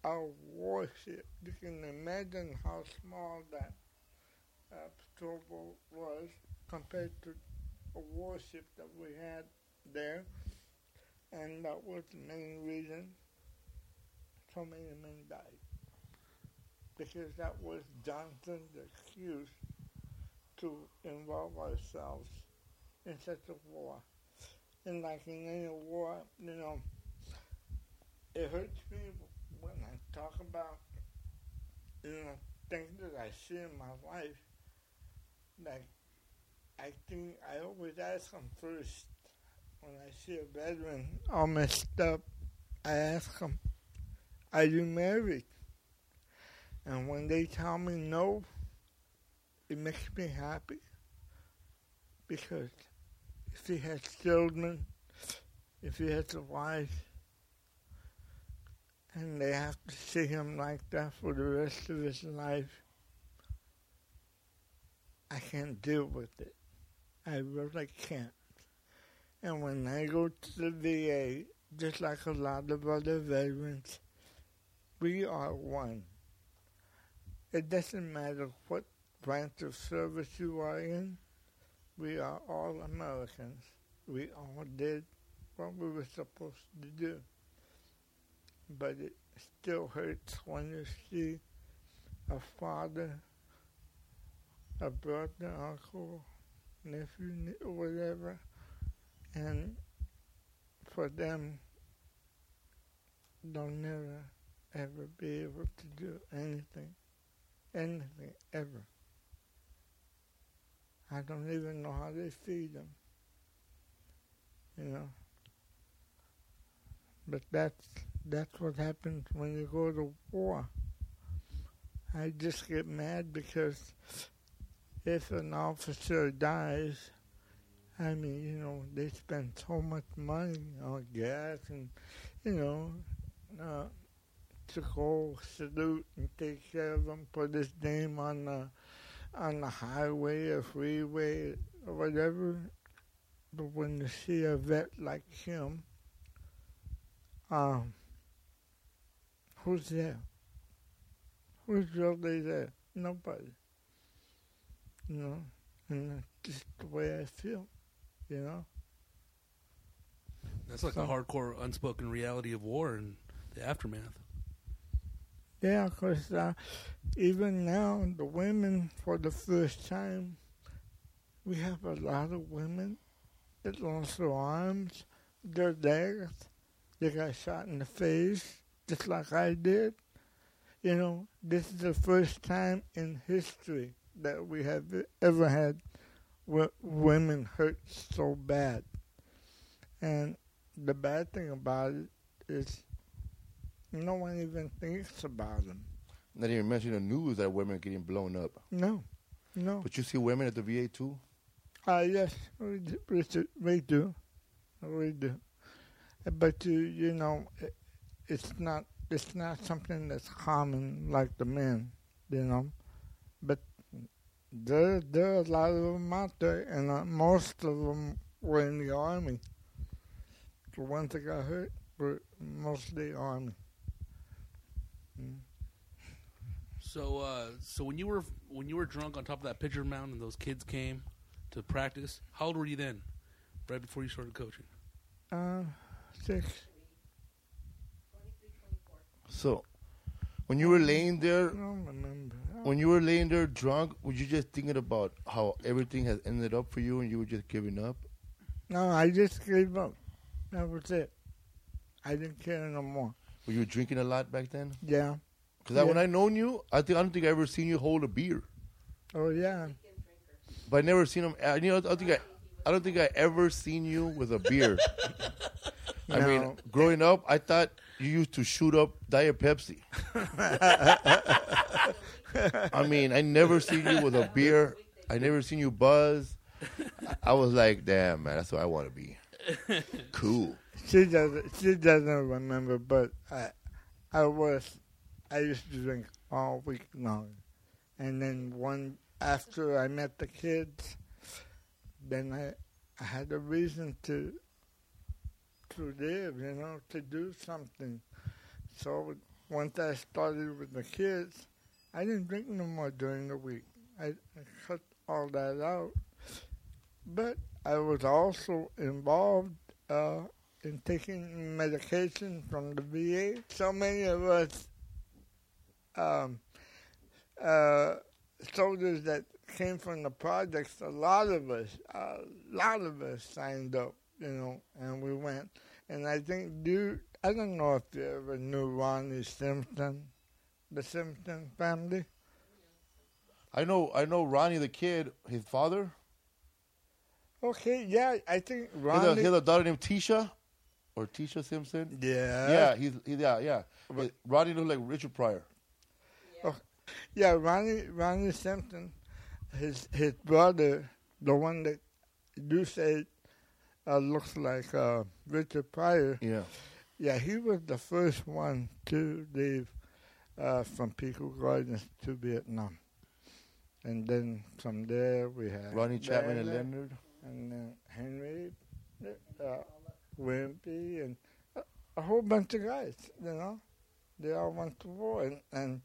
A warship. You can imagine how small that uh, patrol boat was compared to a warship that we had there and that was the main reason so many men died. Because that was Johnson's excuse to involve ourselves in such a war. And like in any war, you know, it hurts me when I talk about, you know, things that I see in my life. Like, I think I always ask them first when I see a veteran all messed up, I ask them, Are you married? And when they tell me no, it makes me happy. Because if he has children, if he has a wife, and they have to see him like that for the rest of his life, I can't deal with it. I really can't. And when I go to the VA, just like a lot of other veterans, we are one. It doesn't matter what branch of service you are in, we are all Americans. We all did what we were supposed to do. But it still hurts when you see a father, a brother, uncle, nephew, whatever, and for them, they'll never ever be able to do anything, anything ever. I don't even know how they feed them, you know. But that's that's what happens when you go to war. I just get mad because if an officer dies, I mean, you know, they spend so much money on gas and, you know, uh, to go salute and take care of them, put his name on the on the highway or freeway or whatever. But when you see a vet like him, um, who's there? Who's really there? Nobody. You know, and that's just the way I feel. You know. that's like a hardcore unspoken reality of war and the aftermath. Yeah, because uh, even now, the women, for the first time, we have a lot of women that lost their arms, their legs. They got shot in the face, just like I did. You know, this is the first time in history that we have ever had w- women hurt so bad. And the bad thing about it is no one even thinks about them. Not even mention the news that women are getting blown up. No, no. But you see women at the VA too. Uh, yes, we do. We do. We do. We do. But you, you know, it, it's not. It's not something that's common like the men, you know. But there, there are a lot of them out there, and uh, most of them were in the army. The ones that got hurt were mostly army. Mm. So, uh, so when you were when you were drunk on top of that pitcher mound and those kids came to practice, how old were you then? Right before you started coaching. Uh, six. So, when you were laying there, I don't remember. I when you were laying there drunk, were you just thinking about how everything has ended up for you, and you were just giving up? No, I just gave up. That was it. I didn't care no more. Were you drinking a lot back then? Yeah. Because when Yeah. I known you, I think I don't think I ever seen you hold a beer. Oh yeah. But I never seen him. I, you know, I don't think I, I don't think I ever seen you with a beer. I mean, growing up, I thought you used to shoot up Diet Pepsi. I mean, I never seen you with a beer. I never seen you buzz. I was like, damn, man, that's what I want to be. Cool. She doesn't. She doesn't remember, but I, I was. I used to drink all week long, and then one after I met the kids, then I, I had a reason to. To live, you know, to do something. So once I started with the kids, I didn't drink no more during the week. I, I cut all that out. But I was also involved uh, in taking medication from the VA. So many of us um, uh, soldiers that came from the projects, a lot of us, a lot of us signed up, you know, and we went. And I think, dude, I don't know if you ever knew Ronnie Simpson, the Simpson family. I know, I know Ronnie the kid, his father. Okay, yeah, I think He had, a, Ronnie. he had a daughter named Tisha, or Tisha Simpson. yeah, Yeah, he's he, yeah, yeah. But Ronnie looked like Richard Pryor. Oh, yeah, Ronnie Ronnie Simpson, his his brother, the one that you say uh, looks like uh, Richard Pryor. Yeah. Yeah, he was the first one to leave uh, from Pico Gardens to Vietnam, and then from there we had Ronnie Chapman and Leonard, Leonard. and then Henry, uh, Wimpy, and a, a whole bunch of guys. You know, they all went to war, and, and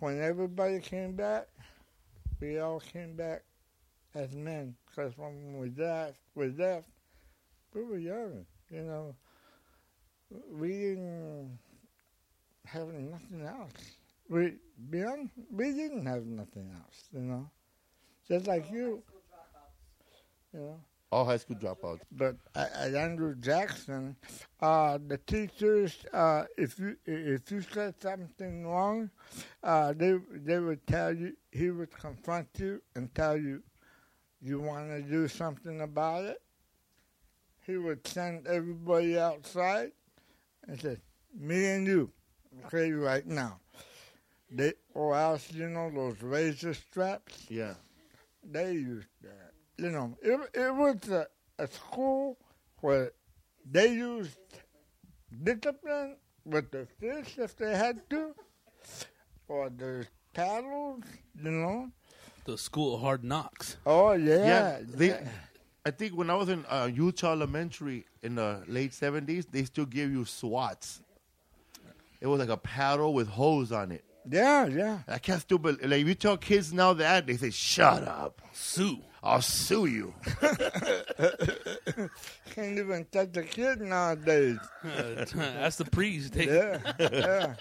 when everybody came back, we all came back as men. Because when we left, we left, we were young. You know, we didn't have nothing else. We beyond, we didn't have nothing else. You know, just like you. You know. All high school dropouts. But at, at Andrew Jackson, uh, the teachers, uh, if you if you said something wrong, uh, they they would tell you. He would confront you and tell you, you want to do something about it. He would send everybody outside and say, "Me and you, okay, right now." They oh, or else you know those razor straps Yeah. they used that. You know, it, it was a, a school where they used discipline with the fists if they had to, or the paddles, you know. The school of hard knocks. Oh, yeah. Yeah, they. I think when I was in uh, Utah Elementary in the late seventies, they still gave you swats. It was like a paddle with hose on it. yeah, yeah. I can't still believe. Like if you tell kids now that, they say, "Shut up, Sue. I'll sue you." Can't even touch a kid nowadays. That's the priest. They, Yeah, yeah.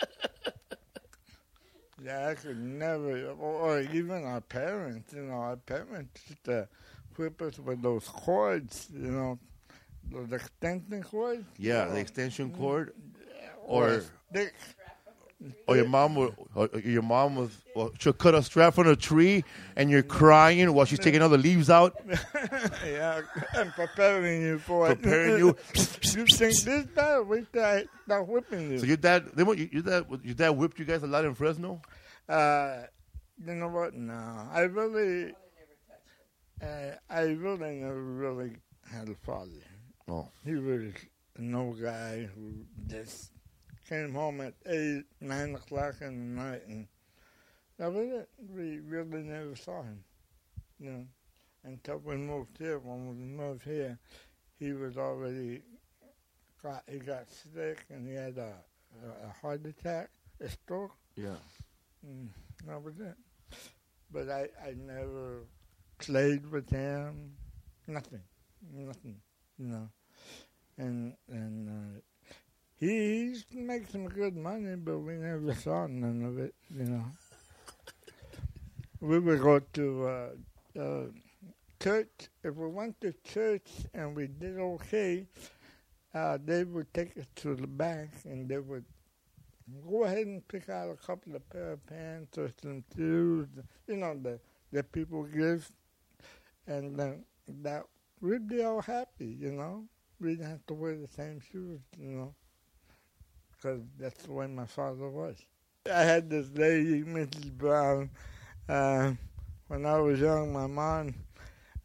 Yeah, I could never, or, or even our parents, you know, our parents used us with those cords, you know, those extension cords. Yeah, the extension cord, Or or or your mom would, or your mom was, well, she'll cut a strap from a tree, and you're crying while she's taking all the leaves out. yeah, and preparing you for it. Preparing you. you think this bad? We start, start whipping you. So your dad, what? Your dad, your dad whipped you guys a lot in Fresno. Uh, you know what? No, I really, uh, I really never really had a father. Oh, He was an old guy who just came home at eight, nine o'clock in the night, and that was it. We really never saw him, you know, until we moved here. When we moved here, he was already got he got sick and he had a a, heart attack, a stroke. yeah. Mm, that was it. But I, I never played with him. Nothing. Nothing. You know. And and uh, he, used to make some good money, but we never saw none of it. You know. we would go to uh, uh, church. If we went to church and we did okay, uh, they would take us to the bank and they would go ahead and pick out a couple of pair of pants or some shoes, you know, the that people give, and then that we'd be all happy, you know. We didn't have to wear the same shoes, you know, because that's the way my father was. I had this lady, Mrs. Brown, uh, when I was young, my mom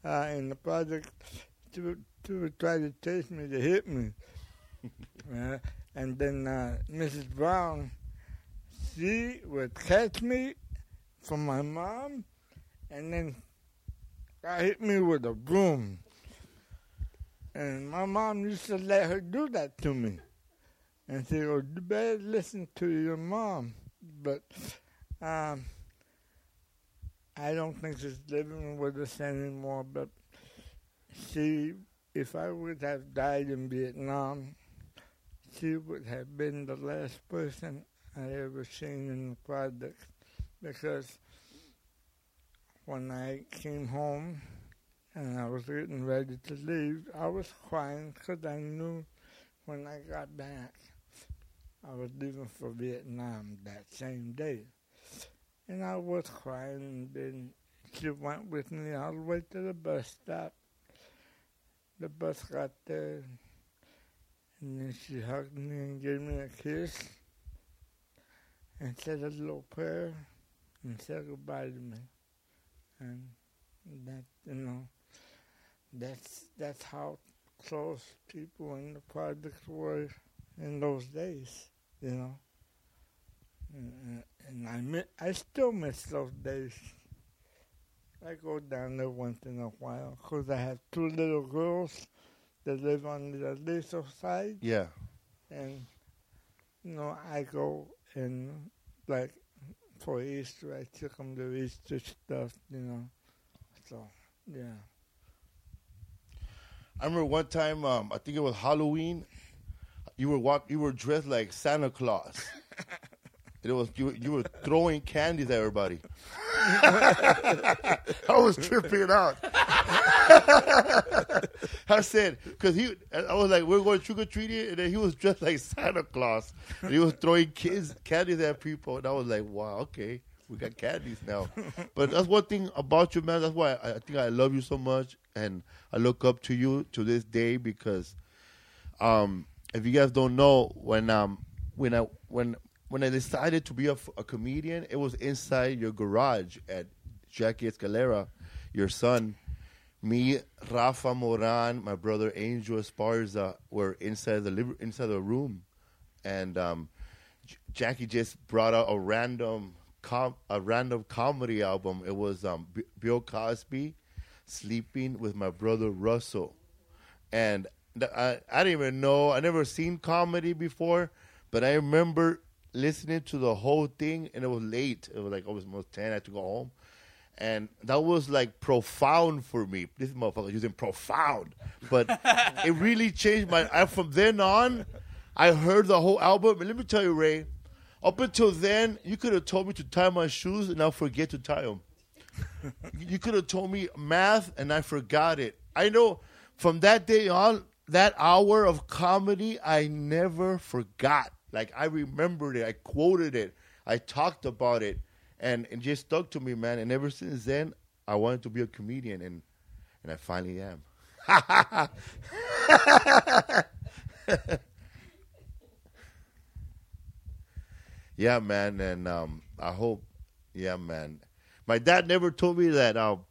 uh, in the project, she would, she would try to chase me to hit me. Uh, and then uh, Mrs. Brown, she would catch me from my mom and then got hit me with a broom. And my mom used to let her do that to me. And she goes, you better listen to your mom. But um, I don't think she's living with us anymore. But she, if I would have died in Vietnam, she would have been the last person I ever seen in the project because when I came home and I was getting ready to leave, I was crying because I knew when I got back, I was leaving for Vietnam that same day. And I was crying, and then she went with me all the way to the bus stop. The bus got there, and then she hugged me and gave me a kiss, and said a little prayer, and said goodbye to me. And that, you know, that's that's how close people in the projects were in those days, you know. And, and I mi- I still miss those days. I go down there once in a while because I have two little girls that live on the little side, Yeah. and you know I go and like for Easter I took them to Easter stuff, you know. So yeah. I remember one time, um, I think it was Halloween. You were walk, you were dressed like Santa Claus. it was you, were- you were throwing candies at everybody. I was tripping out. I said, because he, I was like, we're going trick or treating, and then he was dressed like Santa Claus, and he was throwing kids candies at people, and I was like, wow, okay, we got candies now. but that's one thing about you, man. That's why I, I think I love you so much, and I look up to you to this day because, um, if you guys don't know, when um, when I when when I decided to be a comedian, it was inside your garage at Jackie Escalera, your son. Me, Rafa Moran, my brother Angel Esparza were inside the liv- inside the room, and um, J- Jackie just brought out a random com- a random comedy album. It was um, B- Bill Cosby sleeping with my brother Russell, and th- I I didn't even know I never seen comedy before, but I remember listening to the whole thing, and it was late. It was like almost ten. I had to go home. And that was like profound for me. This motherfucker using profound, but it really changed my. I, from then on, I heard the whole album. And let me tell you, Ray, up until then, you could have told me to tie my shoes, and I'll forget to tie them. you could have told me math, and I forgot it. I know from that day on, that hour of comedy, I never forgot. Like I remembered it, I quoted it, I talked about it, and it just stuck to me, man. And ever since then, I wanted to be a comedian, and and I finally am. yeah, man, and um, I hope, yeah, man. My dad never told me that. Um,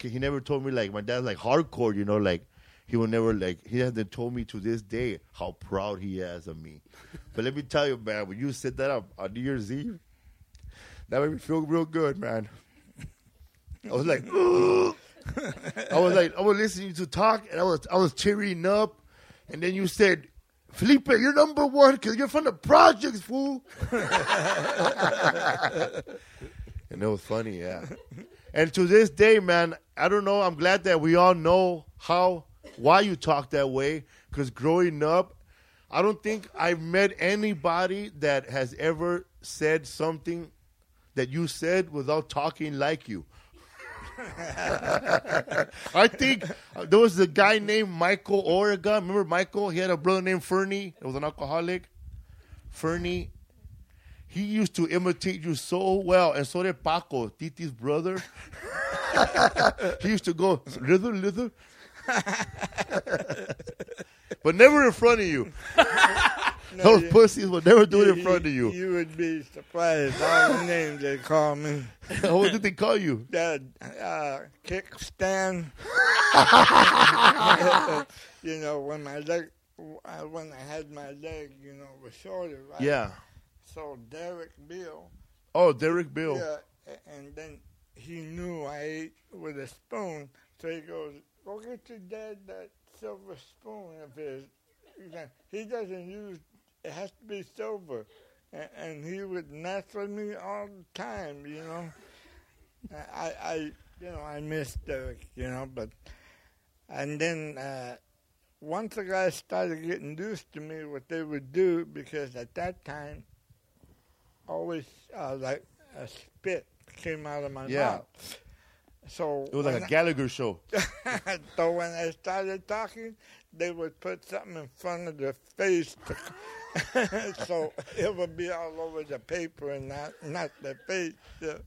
he never told me like my dad's like hardcore, you know, like he will never like he hasn't told me to this day how proud he is of me. but let me tell you, man, when you said that up on New Year's Eve, that made me feel real good, man. I was like, I was like, I was listening to talk, and I was, I was tearing up, and then you said, Felipe, you're number one because you're from the projects, fool. and it was funny, yeah. And to this day, man, I don't know. I'm glad that we all know how, why you talk that way. Because growing up, I don't think I've met anybody that has ever said something that you said without talking like you. I think uh, there was a guy named Michael Oregon. Remember Michael? He had a brother named Fernie. It was an alcoholic. Fernie. He used to imitate you so well, and so did Paco, Titi's brother. he used to go, lither, lither. but never in front of you. Those you- pussies would never do it in front of you. You would be surprised all the names they call me. what did they call you? That uh, kickstand. you know, when my leg, uh, when I had my leg, you know, was shorter, right? Yeah. So Derek Bill. Oh, Derek Bill. Yeah, and then he knew I ate with a spoon, so he goes, "Go get your dad that silver spoon of his." He doesn't use; it has to be silver, and, and he would mess with me all the time. You know, I, I, you know, I miss Derek. You know, but and then. uh once the guys started getting used to me, what they would do, because at that time, always uh, like a spit came out of my Yeah. mouth. So It was like when a Gallagher show. So when I started talking, they would put something in front of their face, to, so it would be all over the paper and not not the face. Yeah.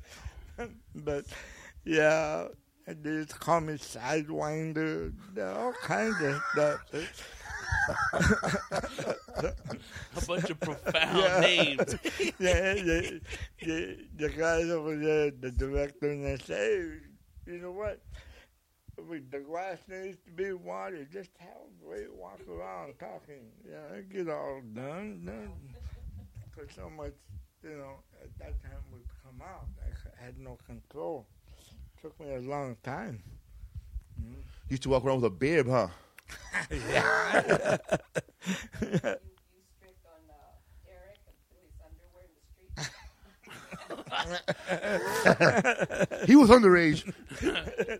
but yeah, and they used to call me sidewinder, all kinds of stuff. A bunch of profound Yeah. names. yeah, the, the, the guys over there, the director, and they say, hey, you know what? We, the glass needs to be watered. Just have Ray walk around talking. Yeah, it get all done. done. Because so much, you know, at that time would come out. I had no control. Took me a long time. Used to walk around with a bib, huh? You, you strict on uh, Eric and threw his underwear in the street. He was underage.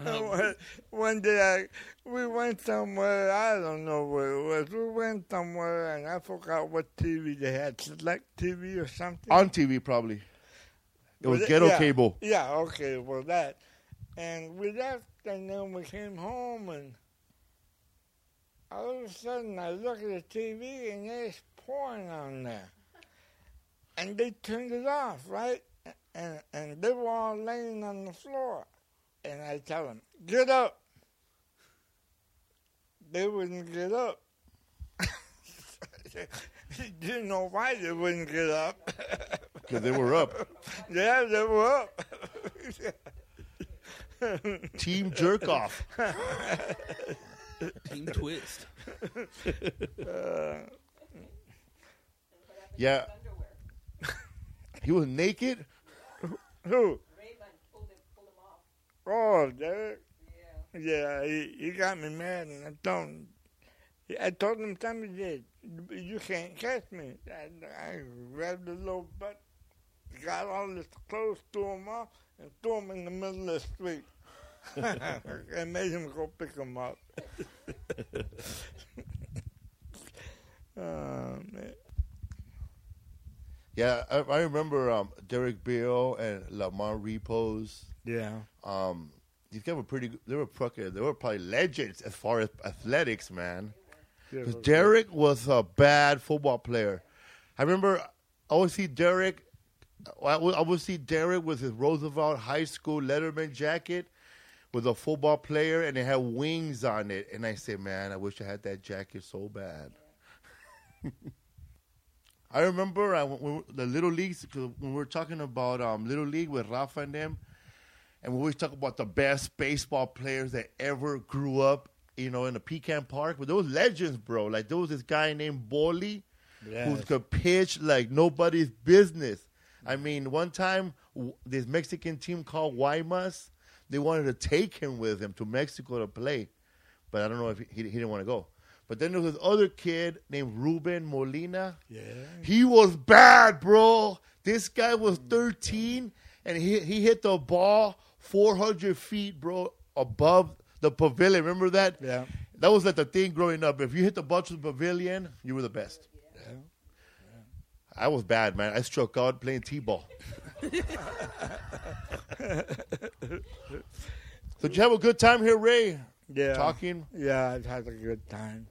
Um, one, one day I, we went somewhere, I don't know where it was. We went somewhere and I forgot what TV they had, Select TV or something. On TV, probably. It was it- ghetto yeah, cable. Yeah, okay, well that. And we left and then we came home and all of a sudden I look at the TV and there's porn on there. And they turned it off, right? And and they were all laying on the floor. And I tell them, get up. They wouldn't get up. Didn't know why they wouldn't get up. Because they were up. yeah, they were up. Team jerk off. Team Twist. Yeah. Underwear. He was naked. Who? Raymond pulled him, pulled him off. Oh, Derek. Yeah. Yeah, he, he got me mad, and I told him. I told him something did. You can't catch me. I, I grabbed the little butt, got all his clothes, threw him off, and threw him in the middle of the street. and made him go pick him up. oh, man. Yeah, I, I remember um, Derek Bill and Lamar Repos. Yeah. Um, these guys were pretty. good. They were fucking. They were probably legends as far as athletics, man. Because Derek was a bad football player. I remember I always see Derek. I would, I would see Derek with his Roosevelt High School Letterman jacket with a football player, and it had wings on it. And I said, man, I wish I had that jacket so bad. I remember I, when we- the little leagues 'cause when we were talking about um, little league with Rafa and them, and we always talk about the best baseball players that ever grew up, you know, in the Pecan Park. But those legends, bro. Like there was this guy named Bolly who could pitch like nobody's business. I mean, one time w- this Mexican team called Guaymas, they wanted to take him with them to Mexico to play, but I don't know if he, he didn't want to go. But then there was this other kid named Ruben Molina. Yeah. He was bad, bro. This guy was 13, and he he hit the ball 400 feet, bro, above the pavilion. Remember that? Yeah. That was like the thing growing up. If you hit the ball to the pavilion, you were the best. I was bad, man. I struck out playing t-ball. So did you have a good time here, Ray? Yeah. Talking. Yeah, I've had a good time.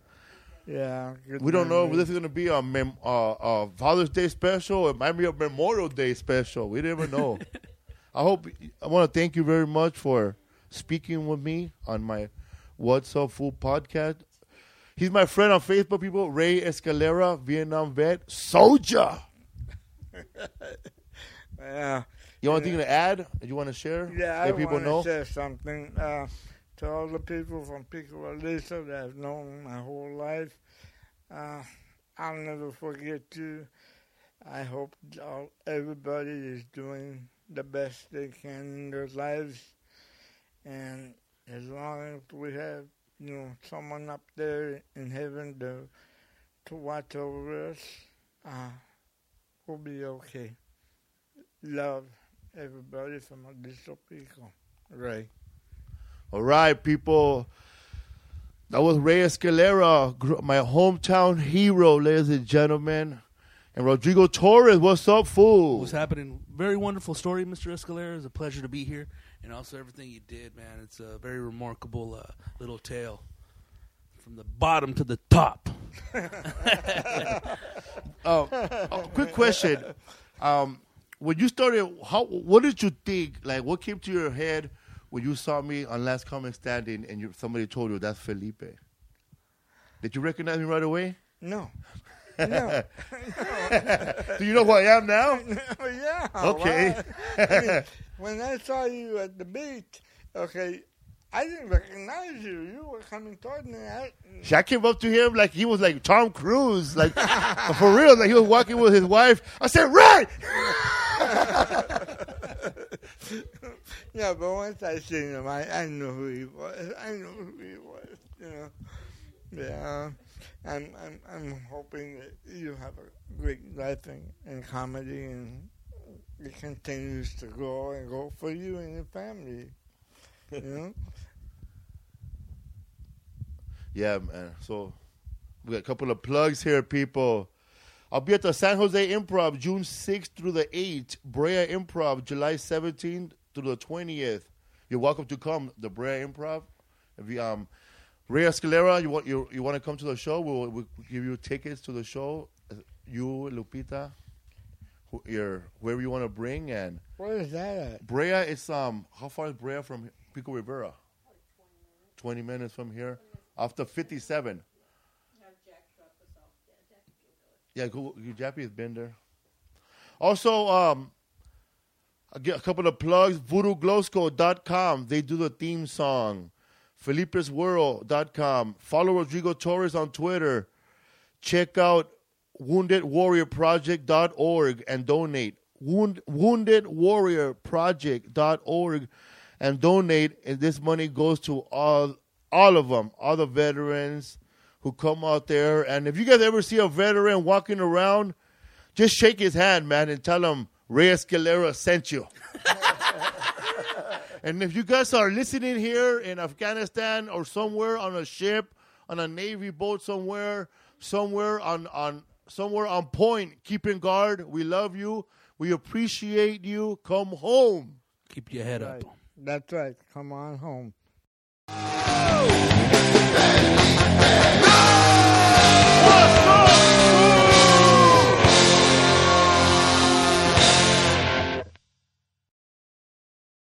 Yeah. We don't know if this is going to be a, mem- uh, a Father's Day special. It might be a Memorial Day special. We never know. I hope. I want to thank you very much for speaking with me on my What's Up Fool podcast. He's my friend on Facebook, people. Ray Escalera, Vietnam vet, soldier. Yeah. You want anything to add? You want to share? Yeah, I people want know. to say something uh, to all the people from Pico Aliso that I've known my whole life. Uh, I'll never forget you. I hope all, everybody is doing the best they can in their lives, and as long as we have, you know, someone up there in heaven to to watch over us, uh, we'll be okay. Love everybody from Aliso Pico. Ray. All right, people. That was Ray Escalera, my hometown hero, ladies and gentlemen. And Rodrigo Torres, what's up, fool? What's happening? Very wonderful story, Mr. Escalera. It's a pleasure to be here, and also everything you did, man. It's a very remarkable uh, little tale from the bottom to the top. Oh, oh, quick question. Um, when you started, how what did you think? Like, what came to your head when you saw me on Last Comic Standing and you, somebody told you that's Felipe? Did you recognize me right away? No. No. Do you know who I am now? yeah. Okay. why? I mean, when I saw you at the beach, okay, I didn't recognize you. You were coming toward me. I, See, I came up to him like he was like Tom Cruise, like for real, like he was walking with his wife. I said, "Ray!" yeah, but once I seen him, I, I knew who he was. I knew who he was. You know. Yeah. I'm I'm I'm hoping that you have a great life in, in comedy and it continues to grow and grow for you and your family. You know? Yeah, man. So we got a couple of plugs here, people. I'll be at the San Jose Improv June 6th through the 8th. Brea Improv July 17th through the 20th. You're welcome to come. The Brea Improv. If you um, Ray Escalera, you want you you want to come to the show? We'll, we'll give you tickets to the show. You, Lupita, who, your whoever you want to bring, and Where is that at? Brea is um how far is Brea from Pico Rivera? Twenty minutes from here, off the fifty-seven. Yeah, Jappy has been there. Also, um, a couple of plugs. VoodooGlowSkulls.com. They do the theme song. Felipe'sWorld.com. Follow Rodrigo Torres on Twitter. Check out WoundedWarriorProject.org and donate. Wound, WoundedWarriorProject.org and donate. And this money goes to all all of them, all the veterans who come out there. And if you guys ever see a veteran walking around, just shake his hand, man, and tell him Ray Escalera sent you. and if you guys are listening here in Afghanistan or somewhere on a ship, on a navy boat somewhere, somewhere on on somewhere on point, keeping guard. We love you. We appreciate you. Come home. Keep your head Right. up. That's right. Come on home. Baby,